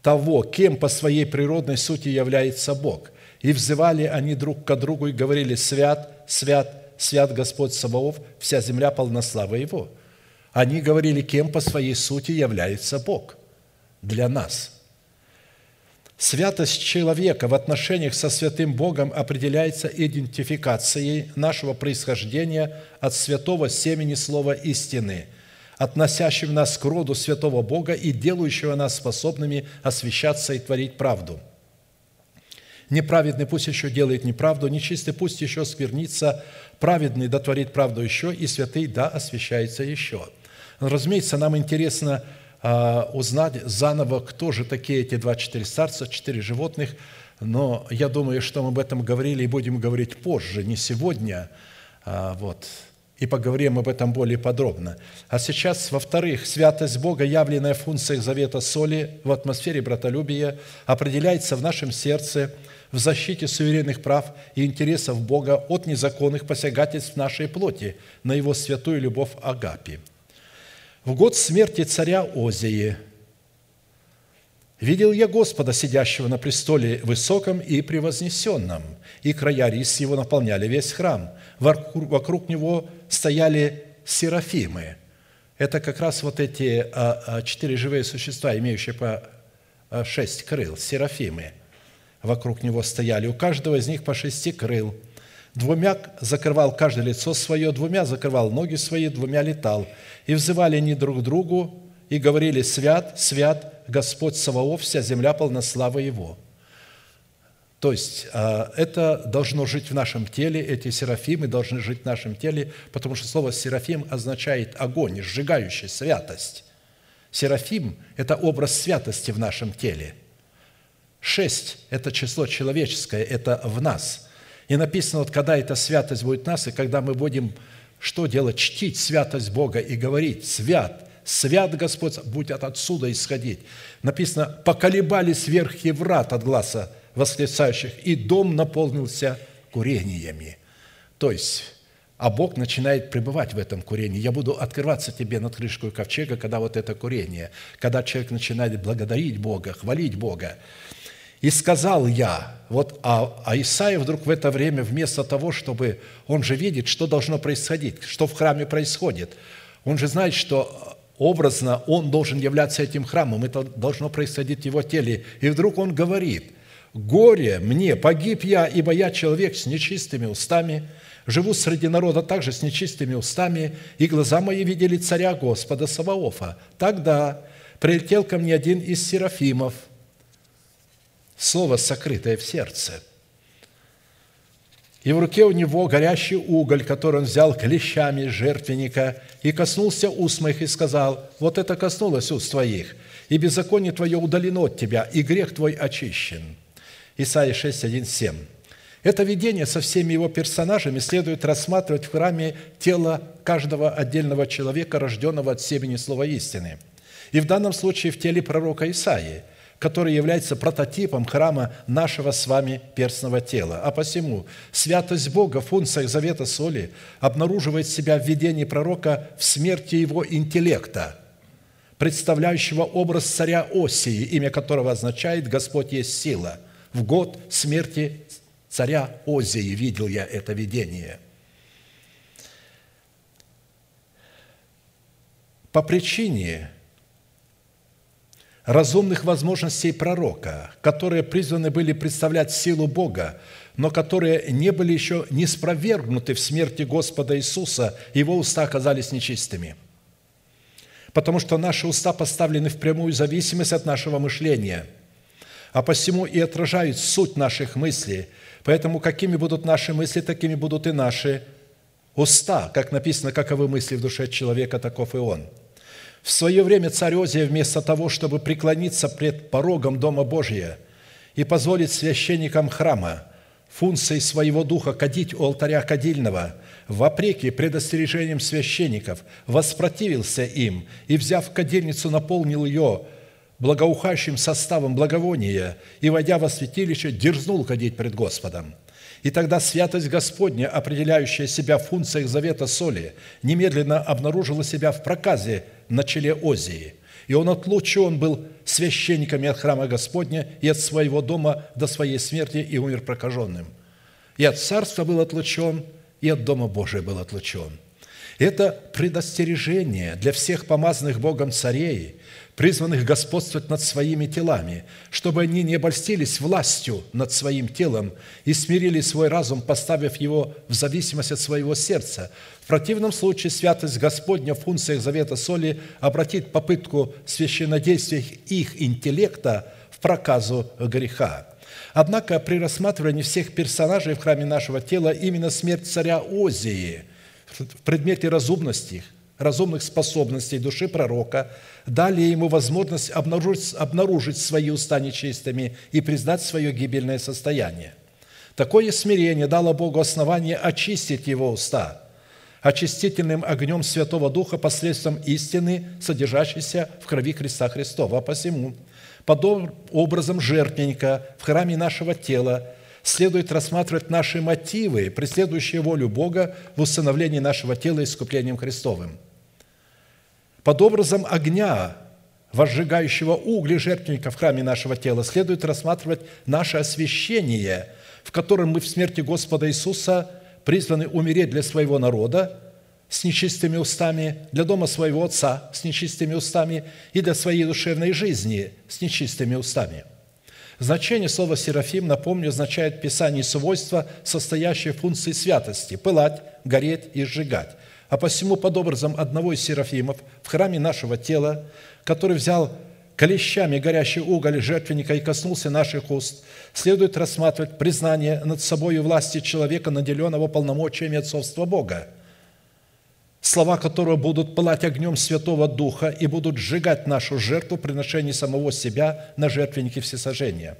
того, кем по своей природной сути является Бог. И взывали они друг к другу и говорили, «Свят, свят, свят Господь Саваоф, вся земля полна славы Его». Они говорили, кем по своей сути является Бог для нас – Святость человека в отношениях со святым Богом определяется идентификацией нашего происхождения от святого семени слова истины, относящего нас к роду святого Бога и делающего нас способными освящаться и творить правду. Неправедный пусть еще делает неправду, нечистый пусть еще сквернится, праведный да творит правду еще, и святый да освящается еще. Разумеется, нам интересно – узнать заново, кто же такие эти 24 старца, четыре животных, но я думаю, что мы об этом говорили и будем говорить позже, не сегодня, а, вот, и поговорим об этом более подробно. А сейчас, во-вторых, святость Бога, явленная в функциях завета соли в атмосфере братолюбия, определяется в нашем сердце в защите суверенных прав и интересов Бога от незаконных посягательств нашей плоти на Его святую любовь Агапи – в год смерти царя Озии видел я Господа, сидящего на престоле высоком и превознесенном, и края рис его наполняли весь храм. Вокруг него стояли серафимы. Это как раз вот эти а, а, четыре живые существа, имеющие по а, шесть крыл, серафимы. Вокруг него стояли. У каждого из них по шести крыл – Двумя закрывал каждое лицо свое, двумя закрывал ноги свои, двумя летал. И взывали они друг другу, и говорили, «Свят, свят, Господь Саваоф, вся земля полна славы Его». То есть а, это должно жить в нашем теле, эти серафимы должны жить в нашем теле, потому что слово «серафим» означает огонь, сжигающий, святость. Серафим – это образ святости в нашем теле. Шесть – это число человеческое, это в нас – и написано, вот когда эта святость будет нас, и когда мы будем что делать? Чтить святость Бога и говорить «Свят, свят Господь, будет отсюда исходить». Написано «Поколебались верхи врат от глаза восклицающих, и дом наполнился курениями». То есть, а Бог начинает пребывать в этом курении. Я буду открываться тебе над крышкой ковчега, когда вот это курение, когда человек начинает благодарить Бога, хвалить Бога. И сказал я, вот, а, а Исаия вдруг в это время, вместо того, чтобы, он же видит, что должно происходить, что в храме происходит. Он же знает, что образно он должен являться этим храмом, это должно происходить в его теле. И вдруг он говорит, «Горе мне, погиб я, ибо я человек с нечистыми устами, Живу среди народа также с нечистыми устами, и глаза мои видели царя Господа Саваофа. Тогда прилетел ко мне один из серафимов, слово сокрытое в сердце – и в руке у него горящий уголь, который он взял клещами жертвенника, и коснулся уст моих и сказал, вот это коснулось уст твоих, и беззаконие твое удалено от тебя, и грех твой очищен». Исайя 6, 1, 7. Это видение со всеми его персонажами следует рассматривать в храме тело каждого отдельного человека, рожденного от семени слова истины. И в данном случае в теле пророка Исаии – который является прототипом храма нашего с вами перстного тела. А посему святость Бога в функциях завета соли обнаруживает себя в видении пророка в смерти его интеллекта, представляющего образ царя Осии, имя которого означает «Господь есть сила». В год смерти царя Озии видел я это видение. По причине разумных возможностей пророка, которые призваны были представлять силу Бога, но которые не были еще не спровергнуты в смерти Господа Иисуса, его уста оказались нечистыми. Потому что наши уста поставлены в прямую зависимость от нашего мышления, а посему и отражают суть наших мыслей. Поэтому какими будут наши мысли, такими будут и наши уста. Как написано, каковы мысли в душе человека, таков и он – в свое время царь Озия, вместо того, чтобы преклониться пред порогом Дома Божия и позволить священникам храма функцией своего духа кадить у алтаря кадильного, вопреки предостережениям священников, воспротивился им и, взяв кадильницу, наполнил ее благоухающим составом благовония и, войдя во святилище, дерзнул кадить пред Господом – и тогда святость Господня, определяющая себя в функциях завета соли, немедленно обнаружила себя в проказе на челе Озии. И он отлучен был священниками от храма Господня и от своего дома до своей смерти и умер прокаженным. И от царства был отлучен, и от Дома Божия был отлучен. Это предостережение для всех помазанных Богом царей, призванных господствовать над своими телами, чтобы они не обольстились властью над своим телом и смирили свой разум, поставив его в зависимость от своего сердца. В противном случае святость Господня в функциях завета соли обратит попытку священнодействия их интеллекта в проказу греха. Однако при рассматривании всех персонажей в храме нашего тела именно смерть царя Озии в предмете разумности, разумных способностей души пророка – дали ему возможность обнаружить, обнаружить свои уста нечистыми и признать свое гибельное состояние. Такое смирение дало Богу основание очистить его уста очистительным огнем Святого Духа посредством истины, содержащейся в крови Христа Христова. А посему, подобным образом жертвенника в храме нашего тела, следует рассматривать наши мотивы, преследующие волю Бога в установлении нашего тела искуплением Христовым – под образом огня, возжигающего угли жертвенника в храме нашего тела, следует рассматривать наше освящение, в котором мы в смерти Господа Иисуса призваны умереть для своего народа с нечистыми устами, для дома своего Отца с нечистыми устами и для своей душевной жизни с нечистыми устами. Значение слова «серафим», напомню, означает Писание свойства, состоящие в функции святости – пылать, гореть и сжигать. А посему под образом одного из серафимов в храме нашего тела, который взял колещами горящий уголь жертвенника и коснулся наших уст, следует рассматривать признание над собой власти человека, наделенного полномочиями отцовства Бога, слова которого будут пылать огнем Святого Духа и будут сжигать нашу жертву приношения самого себя на жертвеннике всесожжения.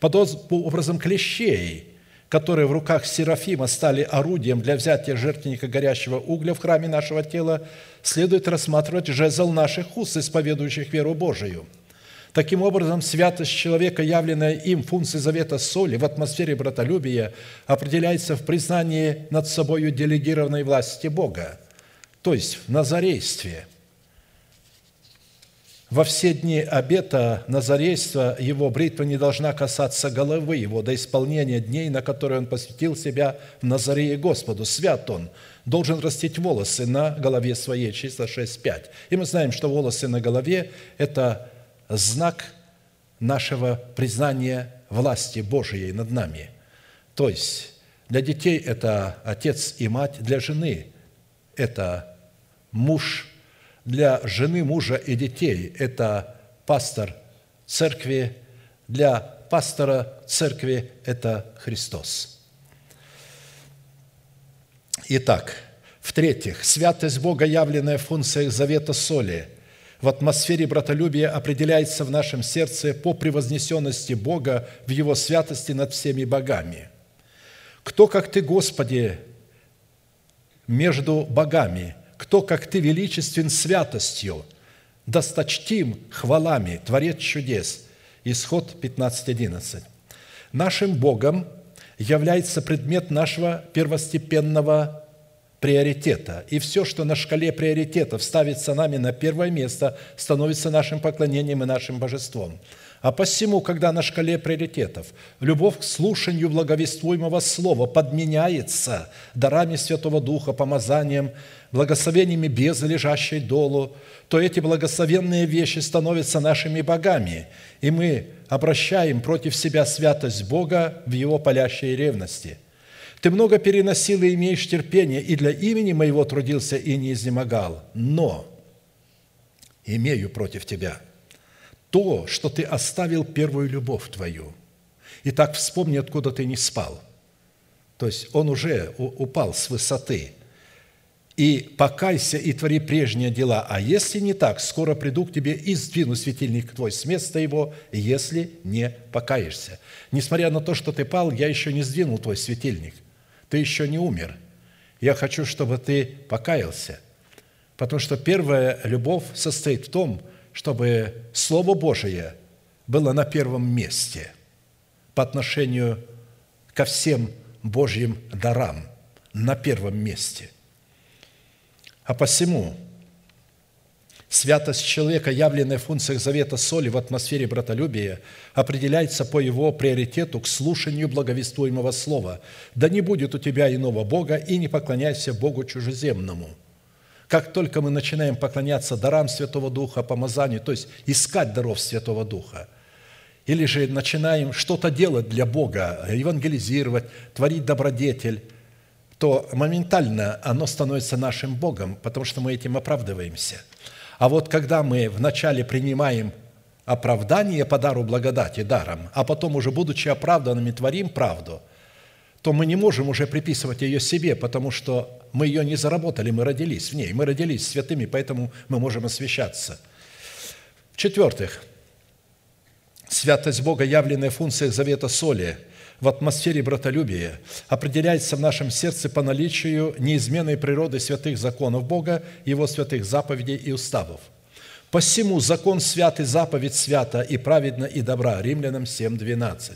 Под образом клещей – которые в руках Серафима стали орудием для взятия жертвенника горящего угля в храме нашего тела, следует рассматривать жезл наших уст, исповедующих веру Божию. Таким образом, святость человека, явленная им функцией завета соли в атмосфере братолюбия, определяется в признании над собою делегированной власти Бога, то есть в назарействе – во все дни обета Назарейства его бритва не должна касаться головы его до исполнения дней, на которые он посвятил себя в Назарее Господу. Свят он, должен растить волосы на голове своей, числа 6.5. И мы знаем, что волосы на голове – это знак нашего признания власти Божией над нами. То есть Для детей это отец и мать, для жены это муж, для жены, мужа и детей это пастор церкви, для пастора церкви это Христос. Итак, в-третьих, святость Бога, явленная в функциях завета соли, в атмосфере братолюбия определяется в нашем сердце по превознесенности Бога в Его святости над всеми богами. Кто, как Ты, Господи, между богами, кто, как Ты, величествен святостью, досточтим хвалами, Творец чудес. Исход 15.11. Нашим Богом является предмет нашего первостепенного приоритета. И все, что на шкале приоритетов ставится нами на первое место, становится нашим поклонением и нашим божеством. А посему, когда на шкале приоритетов любовь к слушанию благовествуемого слова подменяется дарами Святого Духа, помазанием, благословениями без лежащей долу, то эти благословенные вещи становятся нашими богами, и мы обращаем против себя святость Бога в Его палящей ревности – ты много переносил и имеешь терпение, и для имени моего трудился и не изнемогал. Но имею против тебя то, что ты оставил первую любовь твою. Итак, вспомни, откуда ты не спал. То есть он уже упал с высоты. И покайся и твори прежние дела. А если не так, скоро приду к тебе и сдвину светильник твой с места его, если не покаешься. Несмотря на то, что ты пал, я еще не сдвинул твой светильник. Ты еще не умер. Я хочу, чтобы ты покаялся. Потому что первая любовь состоит в том, чтобы Слово Божие было на первом месте по отношению ко всем Божьим дарам, на первом месте. А посему Святость человека, явленная в функциях завета соли в атмосфере братолюбия, определяется по его приоритету к слушанию благовествуемого слова. «Да не будет у тебя иного Бога, и не поклоняйся Богу чужеземному». Как только мы начинаем поклоняться дарам Святого Духа, помазанию, то есть искать даров Святого Духа, или же начинаем что-то делать для Бога, евангелизировать, творить добродетель, то моментально оно становится нашим Богом, потому что мы этим оправдываемся – а вот когда мы вначале принимаем оправдание по дару благодати даром, а потом уже, будучи оправданными, творим правду, то мы не можем уже приписывать ее себе, потому что мы ее не заработали, мы родились в ней, мы родились святыми, поэтому мы можем освящаться. В-четвертых, святость Бога, явленная в функциях завета соли – в атмосфере братолюбия определяется в нашем сердце по наличию неизменной природы святых законов Бога, Его святых заповедей и уставов. Посему закон свят и заповедь свята и праведна и добра. Римлянам 7:12.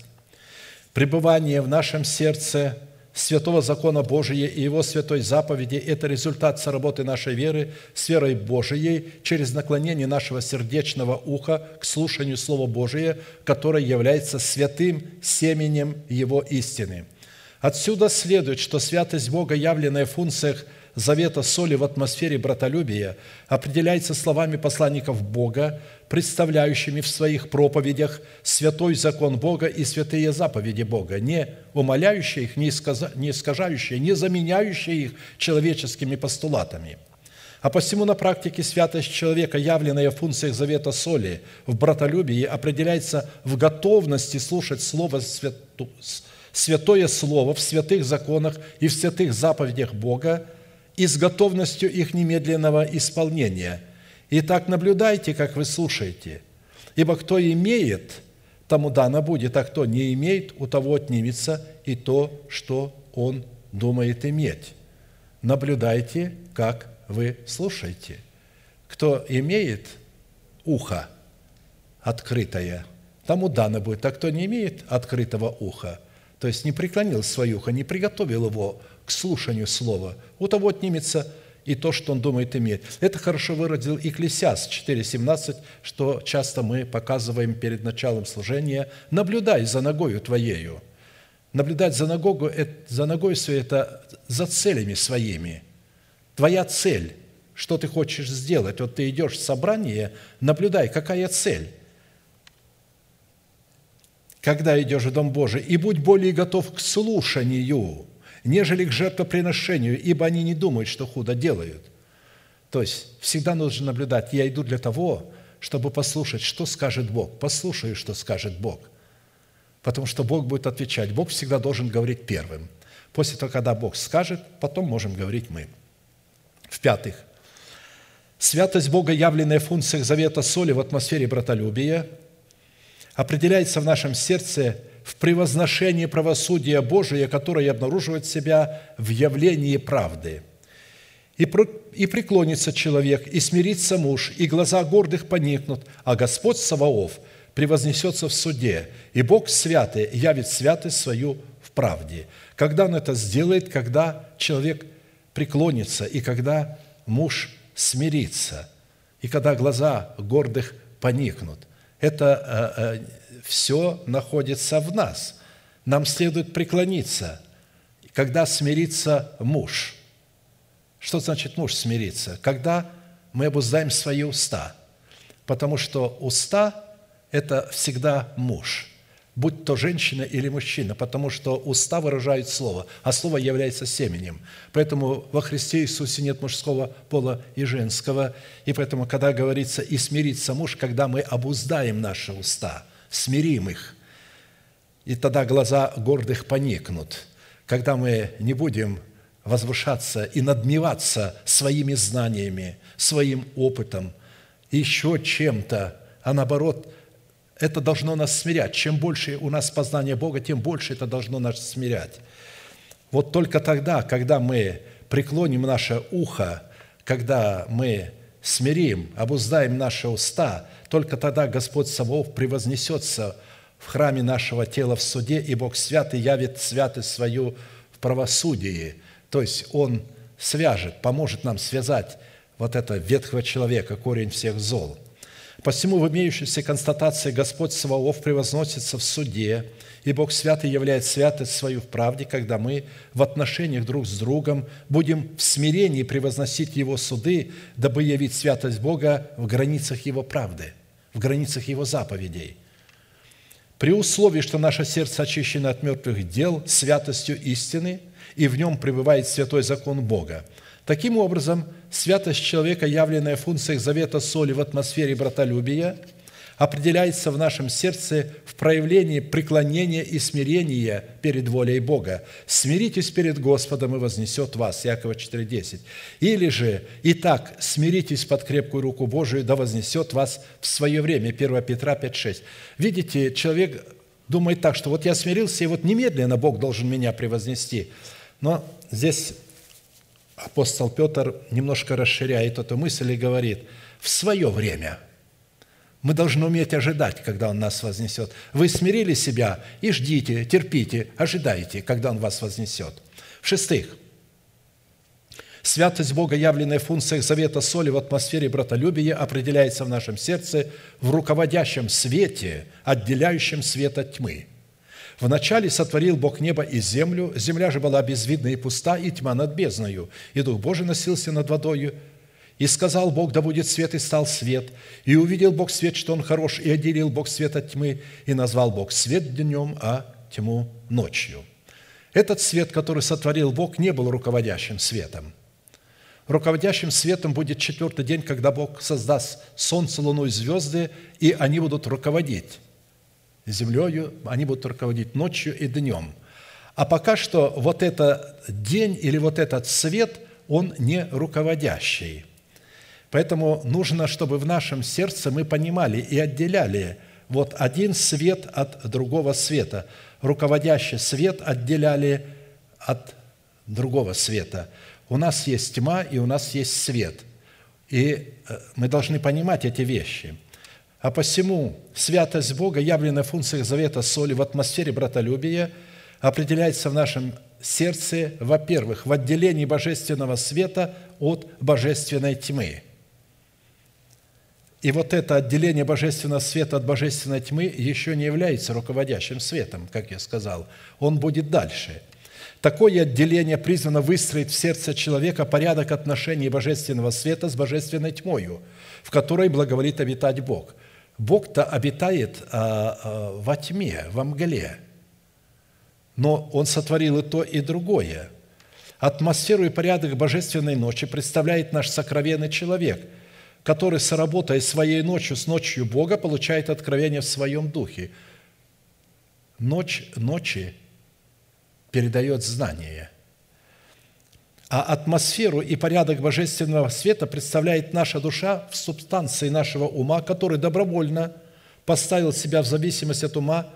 Пребывание в нашем сердце святого закона Божия и Его святой заповеди – это результат соработы нашей веры с верой Божией через наклонение нашего сердечного уха к слушанию Слова Божия, которое является святым семенем Его истины. Отсюда следует, что святость Бога, явленная в функциях – завета соли в атмосфере братолюбия определяется словами посланников Бога, представляющими в своих проповедях святой закон Бога и святые заповеди Бога, не умоляющие их, не искажающие, не заменяющие их человеческими постулатами. А посему на практике святость человека, явленная в функциях завета соли, в братолюбии, определяется в готовности слушать Слово Святое Слово в святых законах и в святых заповедях Бога – и с готовностью их немедленного исполнения. Итак, наблюдайте, как вы слушаете. Ибо кто имеет, тому дано будет, а кто не имеет, у того отнимется и то, что он думает иметь. Наблюдайте, как вы слушаете. Кто имеет ухо открытое, тому дано будет, а кто не имеет открытого уха, то есть не преклонил свое ухо, не приготовил его к слушанию слова, у того отнимется и то, что он думает иметь. Это хорошо выразил Екклесиас 4.17, что часто мы показываем перед началом служения. «Наблюдай за ногою твоею». Наблюдать за ногой, за ногой своей – это за целями своими. Твоя цель, что ты хочешь сделать. Вот ты идешь в собрание, наблюдай, какая цель. Когда идешь в Дом Божий, и будь более готов к слушанию – нежели к жертвоприношению, ибо они не думают, что худо делают». То есть всегда нужно наблюдать. Я иду для того, чтобы послушать, что скажет Бог. Послушаю, что скажет Бог. Потому что Бог будет отвечать. Бог всегда должен говорить первым. После того, когда Бог скажет, потом можем говорить мы. В-пятых, святость Бога, явленная в функциях завета соли в атмосфере братолюбия, определяется в нашем сердце в превозношении правосудия Божия, которое обнаруживает себя в явлении правды. И, и преклонится человек, и смирится муж, и глаза гордых поникнут, а Господь Саваоф превознесется в суде, и Бог святый явит святость свою в правде. Когда Он это сделает? Когда человек преклонится, и когда муж смирится, и когда глаза гордых поникнут. Это э, э, все находится в нас. Нам следует преклониться, когда смирится муж. Что значит муж смириться? Когда мы обуздаем свои уста. Потому что уста – это всегда муж, будь то женщина или мужчина, потому что уста выражают слово, а слово является семенем. Поэтому во Христе Иисусе нет мужского пола и женского. И поэтому, когда говорится «и смирится муж», когда мы обуздаем наши уста – смирим их, и тогда глаза гордых поникнут, когда мы не будем возвышаться и надмеваться своими знаниями, своим опытом, еще чем-то, а наоборот, это должно нас смирять. Чем больше у нас познания Бога, тем больше это должно нас смирять. Вот только тогда, когда мы преклоним наше ухо, когда мы смирим, обуздаем наши уста – только тогда Господь Савов превознесется в храме нашего тела в суде, и Бог святый явит святость свою в правосудии. То есть Он свяжет, поможет нам связать вот это ветхого человека, корень всех зол – Посему в имеющейся констатации Господь Саваоф превозносится в суде, и Бог Святый являет святость свою в правде, когда мы в отношениях друг с другом будем в смирении превозносить Его суды, дабы явить святость Бога в границах Его правды, в границах Его заповедей. При условии, что наше сердце очищено от мертвых дел святостью истины, и в нем пребывает святой закон Бога – Таким образом, святость человека, явленная в функциях завета соли в атмосфере братолюбия, определяется в нашем сердце в проявлении преклонения и смирения перед волей Бога. «Смиритесь перед Господом, и вознесет вас» Якова 4,10. Или же «Итак, смиритесь под крепкую руку Божию, да вознесет вас в свое время» 1 Петра 5,6. Видите, человек думает так, что вот я смирился, и вот немедленно Бог должен меня превознести. Но здесь апостол Петр немножко расширяет эту мысль и говорит, в свое время мы должны уметь ожидать, когда Он нас вознесет. Вы смирили себя и ждите, терпите, ожидайте, когда Он вас вознесет. В-шестых, святость Бога, явленная в функциях завета соли в атмосфере братолюбия, определяется в нашем сердце в руководящем свете, отделяющем свет от тьмы – Вначале сотворил Бог небо и землю, земля же была безвидна и пуста, и тьма над бездною, и Дух Божий носился над водою. И сказал Бог, да будет свет, и стал свет. И увидел Бог свет, что он хорош, и отделил Бог свет от тьмы, и назвал Бог свет днем, а тьму ночью. Этот свет, который сотворил Бог, не был руководящим светом. Руководящим светом будет четвертый день, когда Бог создаст солнце, луну и звезды, и они будут руководить землею, они будут руководить ночью и днем. А пока что вот этот день или вот этот свет, он не руководящий. Поэтому нужно, чтобы в нашем сердце мы понимали и отделяли вот один свет от другого света. Руководящий свет отделяли от другого света. У нас есть тьма и у нас есть свет. И э, мы должны понимать эти вещи – а посему святость Бога, явленная в функциях завета соли в атмосфере братолюбия, определяется в нашем сердце, во-первых, в отделении божественного света от божественной тьмы. И вот это отделение божественного света от божественной тьмы еще не является руководящим светом, как я сказал. Он будет дальше. Такое отделение призвано выстроить в сердце человека порядок отношений божественного света с божественной тьмою, в которой благоволит обитать Бог – Бог-то обитает а, а, во тьме, во мгле. но Он сотворил и то, и другое. Атмосферу и порядок божественной ночи представляет наш сокровенный человек, который, соработая своей ночью с ночью Бога, получает откровение в своем духе. Ночь ночи передает знание – а атмосферу и порядок божественного света представляет наша душа в субстанции нашего ума, который добровольно поставил себя в зависимость от ума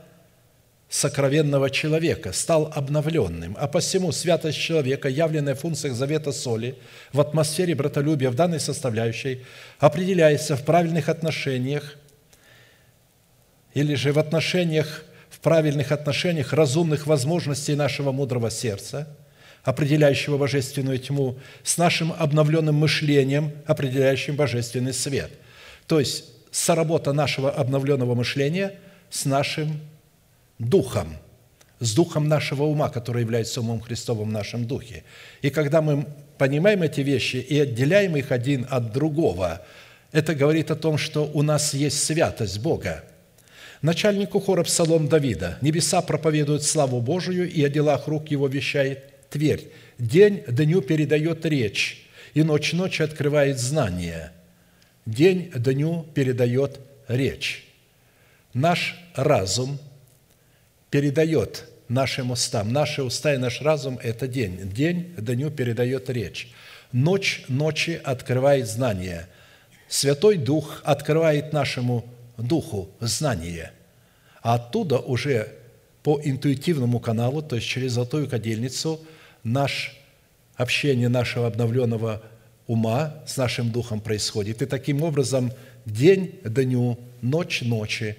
сокровенного человека, стал обновленным. А посему святость человека, явленная в функциях завета соли, в атмосфере братолюбия в данной составляющей, определяется в правильных отношениях или же в отношениях, в правильных отношениях разумных возможностей нашего мудрого сердца – определяющего божественную тьму, с нашим обновленным мышлением, определяющим божественный свет. То есть соработа нашего обновленного мышления с нашим духом, с духом нашего ума, который является умом Христовым в нашем духе. И когда мы понимаем эти вещи и отделяем их один от другого, это говорит о том, что у нас есть святость Бога. Начальнику хора Псалом Давида «Небеса проповедуют славу Божию, и о делах рук его вещает Тверь. День дню передает речь, и ночь ночи открывает знание. День дню передает речь. Наш разум передает нашим устам. Наши уста и наш разум – это день. День дню передает речь. Ночь ночи открывает знание. Святой Дух открывает нашему Духу знание. А оттуда уже по интуитивному каналу, то есть через золотую кадильницу – наш общение нашего обновленного ума с нашим духом происходит. И таким образом день дню, ночь ночи.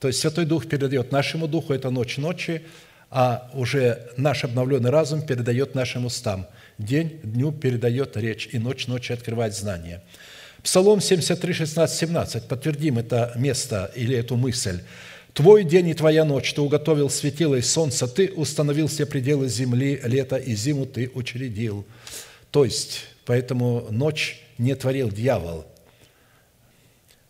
То есть Святой Дух передает нашему духу, это ночь ночи, а уже наш обновленный разум передает нашим устам. День дню передает речь, и ночь ночи открывает знание. Псалом 73, 16, 17. Подтвердим это место или эту мысль. Твой день и твоя ночь. Ты уготовил светило и солнце, ты установил все пределы земли, лето и зиму ты учредил. То есть, поэтому ночь не творил дьявол.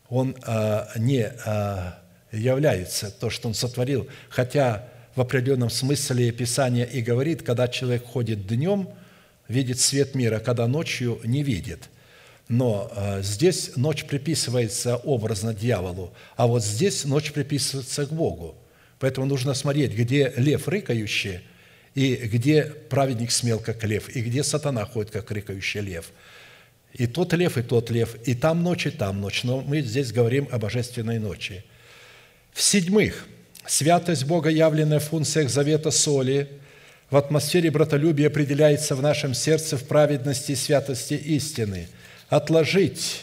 Он а, не а, является то, что он сотворил, хотя в определенном смысле Писание и говорит, когда человек ходит днем, видит свет мира, когда ночью не видит – но э, здесь ночь приписывается образно дьяволу, а вот здесь ночь приписывается к Богу. Поэтому нужно смотреть, где лев рыкающий, и где праведник смел, как лев, и где сатана ходит, как рыкающий лев. И тот лев, и тот лев, и там ночь, и там ночь. Но мы здесь говорим о божественной ночи. В-седьмых, святость Бога, явленная в функциях завета соли, в атмосфере братолюбия определяется в нашем сердце в праведности и святости истины – отложить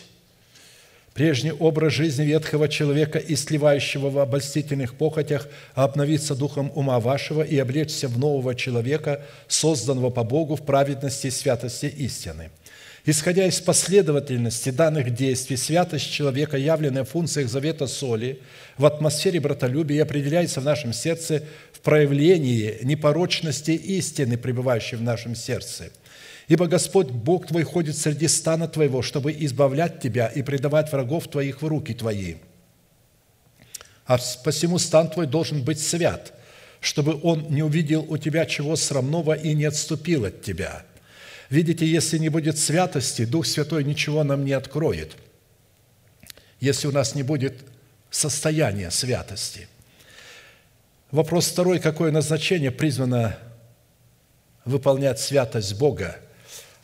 прежний образ жизни ветхого человека и сливающего в обольстительных похотях, а обновиться духом ума вашего и облечься в нового человека, созданного по Богу в праведности и святости истины. Исходя из последовательности данных действий, святость человека, явленная в функциях завета соли, в атмосфере братолюбия определяется в нашем сердце в проявлении непорочности истины, пребывающей в нашем сердце – Ибо Господь Бог твой ходит среди стана твоего, чтобы избавлять тебя и предавать врагов твоих в руки твои. А посему стан твой должен быть свят, чтобы он не увидел у тебя чего срамного и не отступил от тебя. Видите, если не будет святости, Дух Святой ничего нам не откроет, если у нас не будет состояния святости. Вопрос второй. Какое назначение призвано выполнять святость Бога –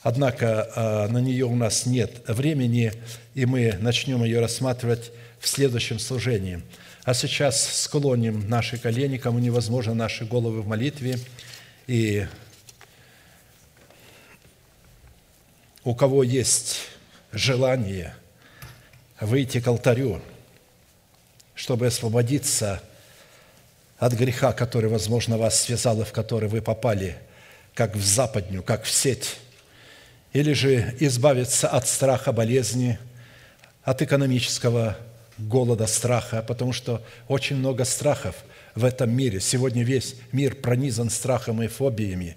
Однако а, на нее у нас нет времени, и мы начнем ее рассматривать в следующем служении. А сейчас склоним наши колени, кому невозможно наши головы в молитве, и у кого есть желание выйти к алтарю, чтобы освободиться от греха, который, возможно, вас связал и в который вы попали, как в западню, как в сеть, или же избавиться от страха болезни, от экономического голода, страха, потому что очень много страхов в этом мире. Сегодня весь мир пронизан страхом и фобиями.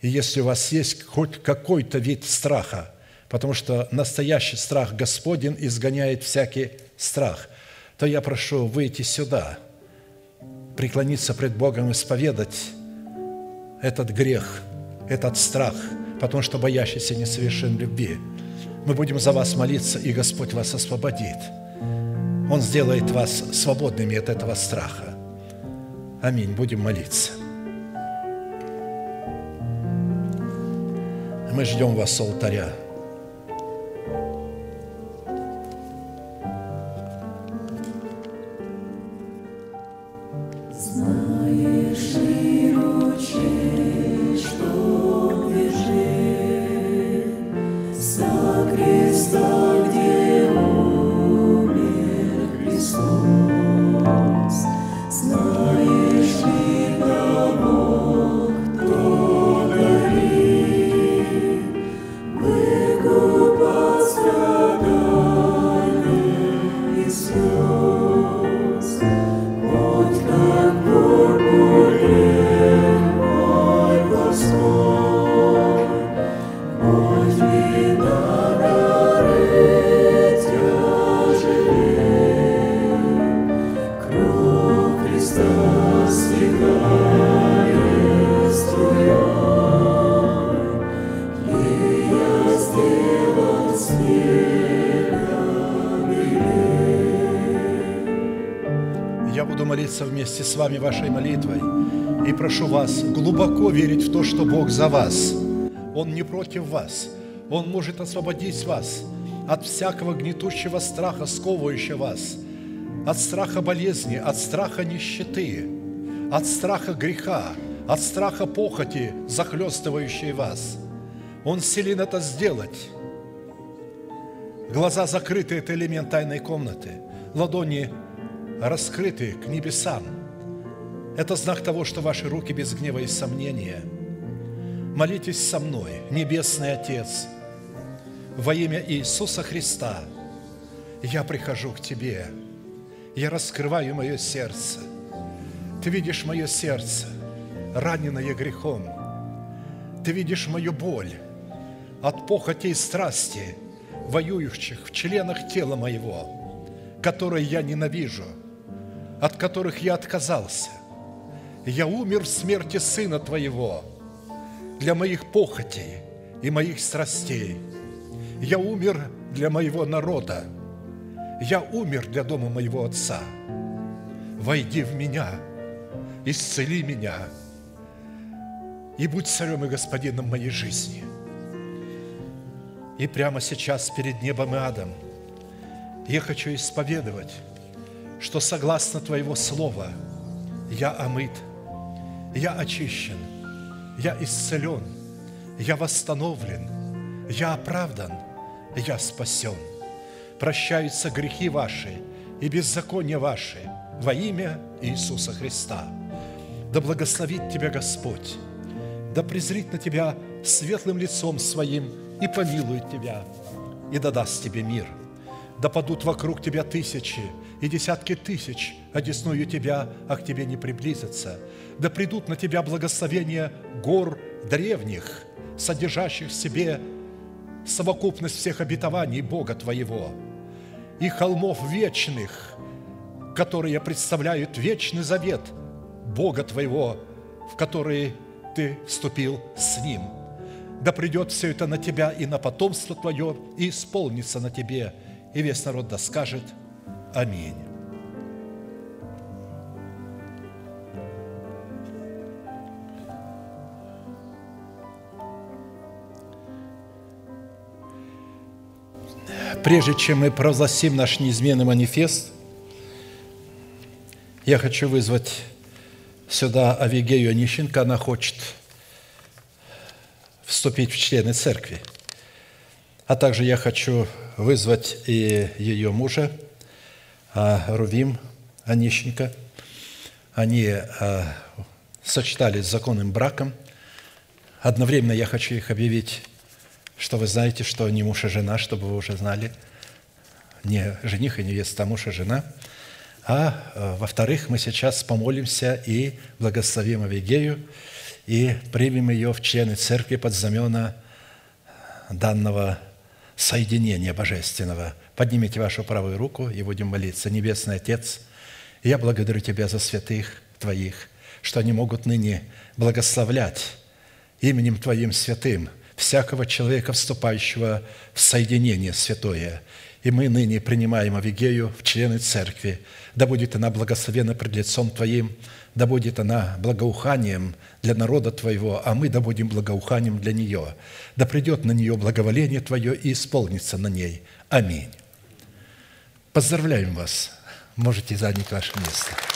И если у вас есть хоть какой-то вид страха, потому что настоящий страх Господень изгоняет всякий страх, то я прошу выйти сюда, преклониться пред Богом, исповедать этот грех, этот страх, потому что боящийся несовершен любви. Мы будем за вас молиться, и Господь вас освободит. Он сделает вас свободными от этого страха. Аминь. Будем молиться. Мы ждем вас с алтаря. За вас. Он не против вас. Он может освободить вас от всякого гнетущего страха, сковывающего вас, от страха болезни, от страха нищеты, от страха греха, от страха похоти, захлестывающей вас. Он силен это сделать. Глаза закрыты – это элемент тайной комнаты. Ладони раскрыты к небесам – это знак того, что ваши руки без гнева и сомнения. Молитесь со мной, Небесный Отец, во имя Иисуса Христа. Я прихожу к Тебе, я раскрываю мое сердце. Ты видишь мое сердце, раненое грехом. Ты видишь мою боль от похоти и страсти, воюющих в членах тела моего, которые я ненавижу, от которых я отказался – я умер в смерти Сына Твоего для моих похотей и моих страстей. Я умер для моего народа. Я умер для дома моего Отца. Войди в меня, исцели меня и будь царем и господином моей жизни. И прямо сейчас перед небом и адом я хочу исповедовать, что согласно Твоего Слова я омыт – я очищен, я исцелен, я восстановлен, я оправдан, я спасен. Прощаются грехи ваши и беззакония ваши во имя Иисуса Христа. Да благословит тебя Господь, да презрит на тебя светлым лицом своим и помилует тебя, и да даст тебе мир. Да падут вокруг тебя тысячи и десятки тысяч, одесную тебя, а к тебе не приблизятся – да придут на тебя благословения гор древних, содержащих в себе совокупность всех обетований Бога твоего, и холмов вечных, которые представляют вечный завет Бога твоего, в который ты вступил с Ним. Да придет все это на тебя и на потомство твое, и исполнится на тебе. И весь народ да скажет Аминь. Прежде чем мы провозгласим наш неизменный манифест, я хочу вызвать сюда Авигею Онищенко. Она хочет вступить в члены церкви. А также я хочу вызвать и ее мужа, а, Рувим Онищенко. Они а, сочетались с законным браком. Одновременно я хочу их объявить что вы знаете, что не муж и жена, чтобы вы уже знали, не жених и невеста, а муж и жена. А э, во-вторых, мы сейчас помолимся и благословим Авигею, и примем ее в члены церкви под знамена данного соединения божественного. Поднимите вашу правую руку и будем молиться. Небесный Отец, я благодарю Тебя за святых Твоих – что они могут ныне благословлять именем Твоим святым всякого человека, вступающего в соединение святое. И мы ныне принимаем Авигею в члены церкви. Да будет она благословена пред лицом Твоим, да будет она благоуханием для народа Твоего, а мы да будем благоуханием для нее. Да придет на нее благоволение Твое и исполнится на ней. Аминь. Поздравляем вас. Можете занять ваше место.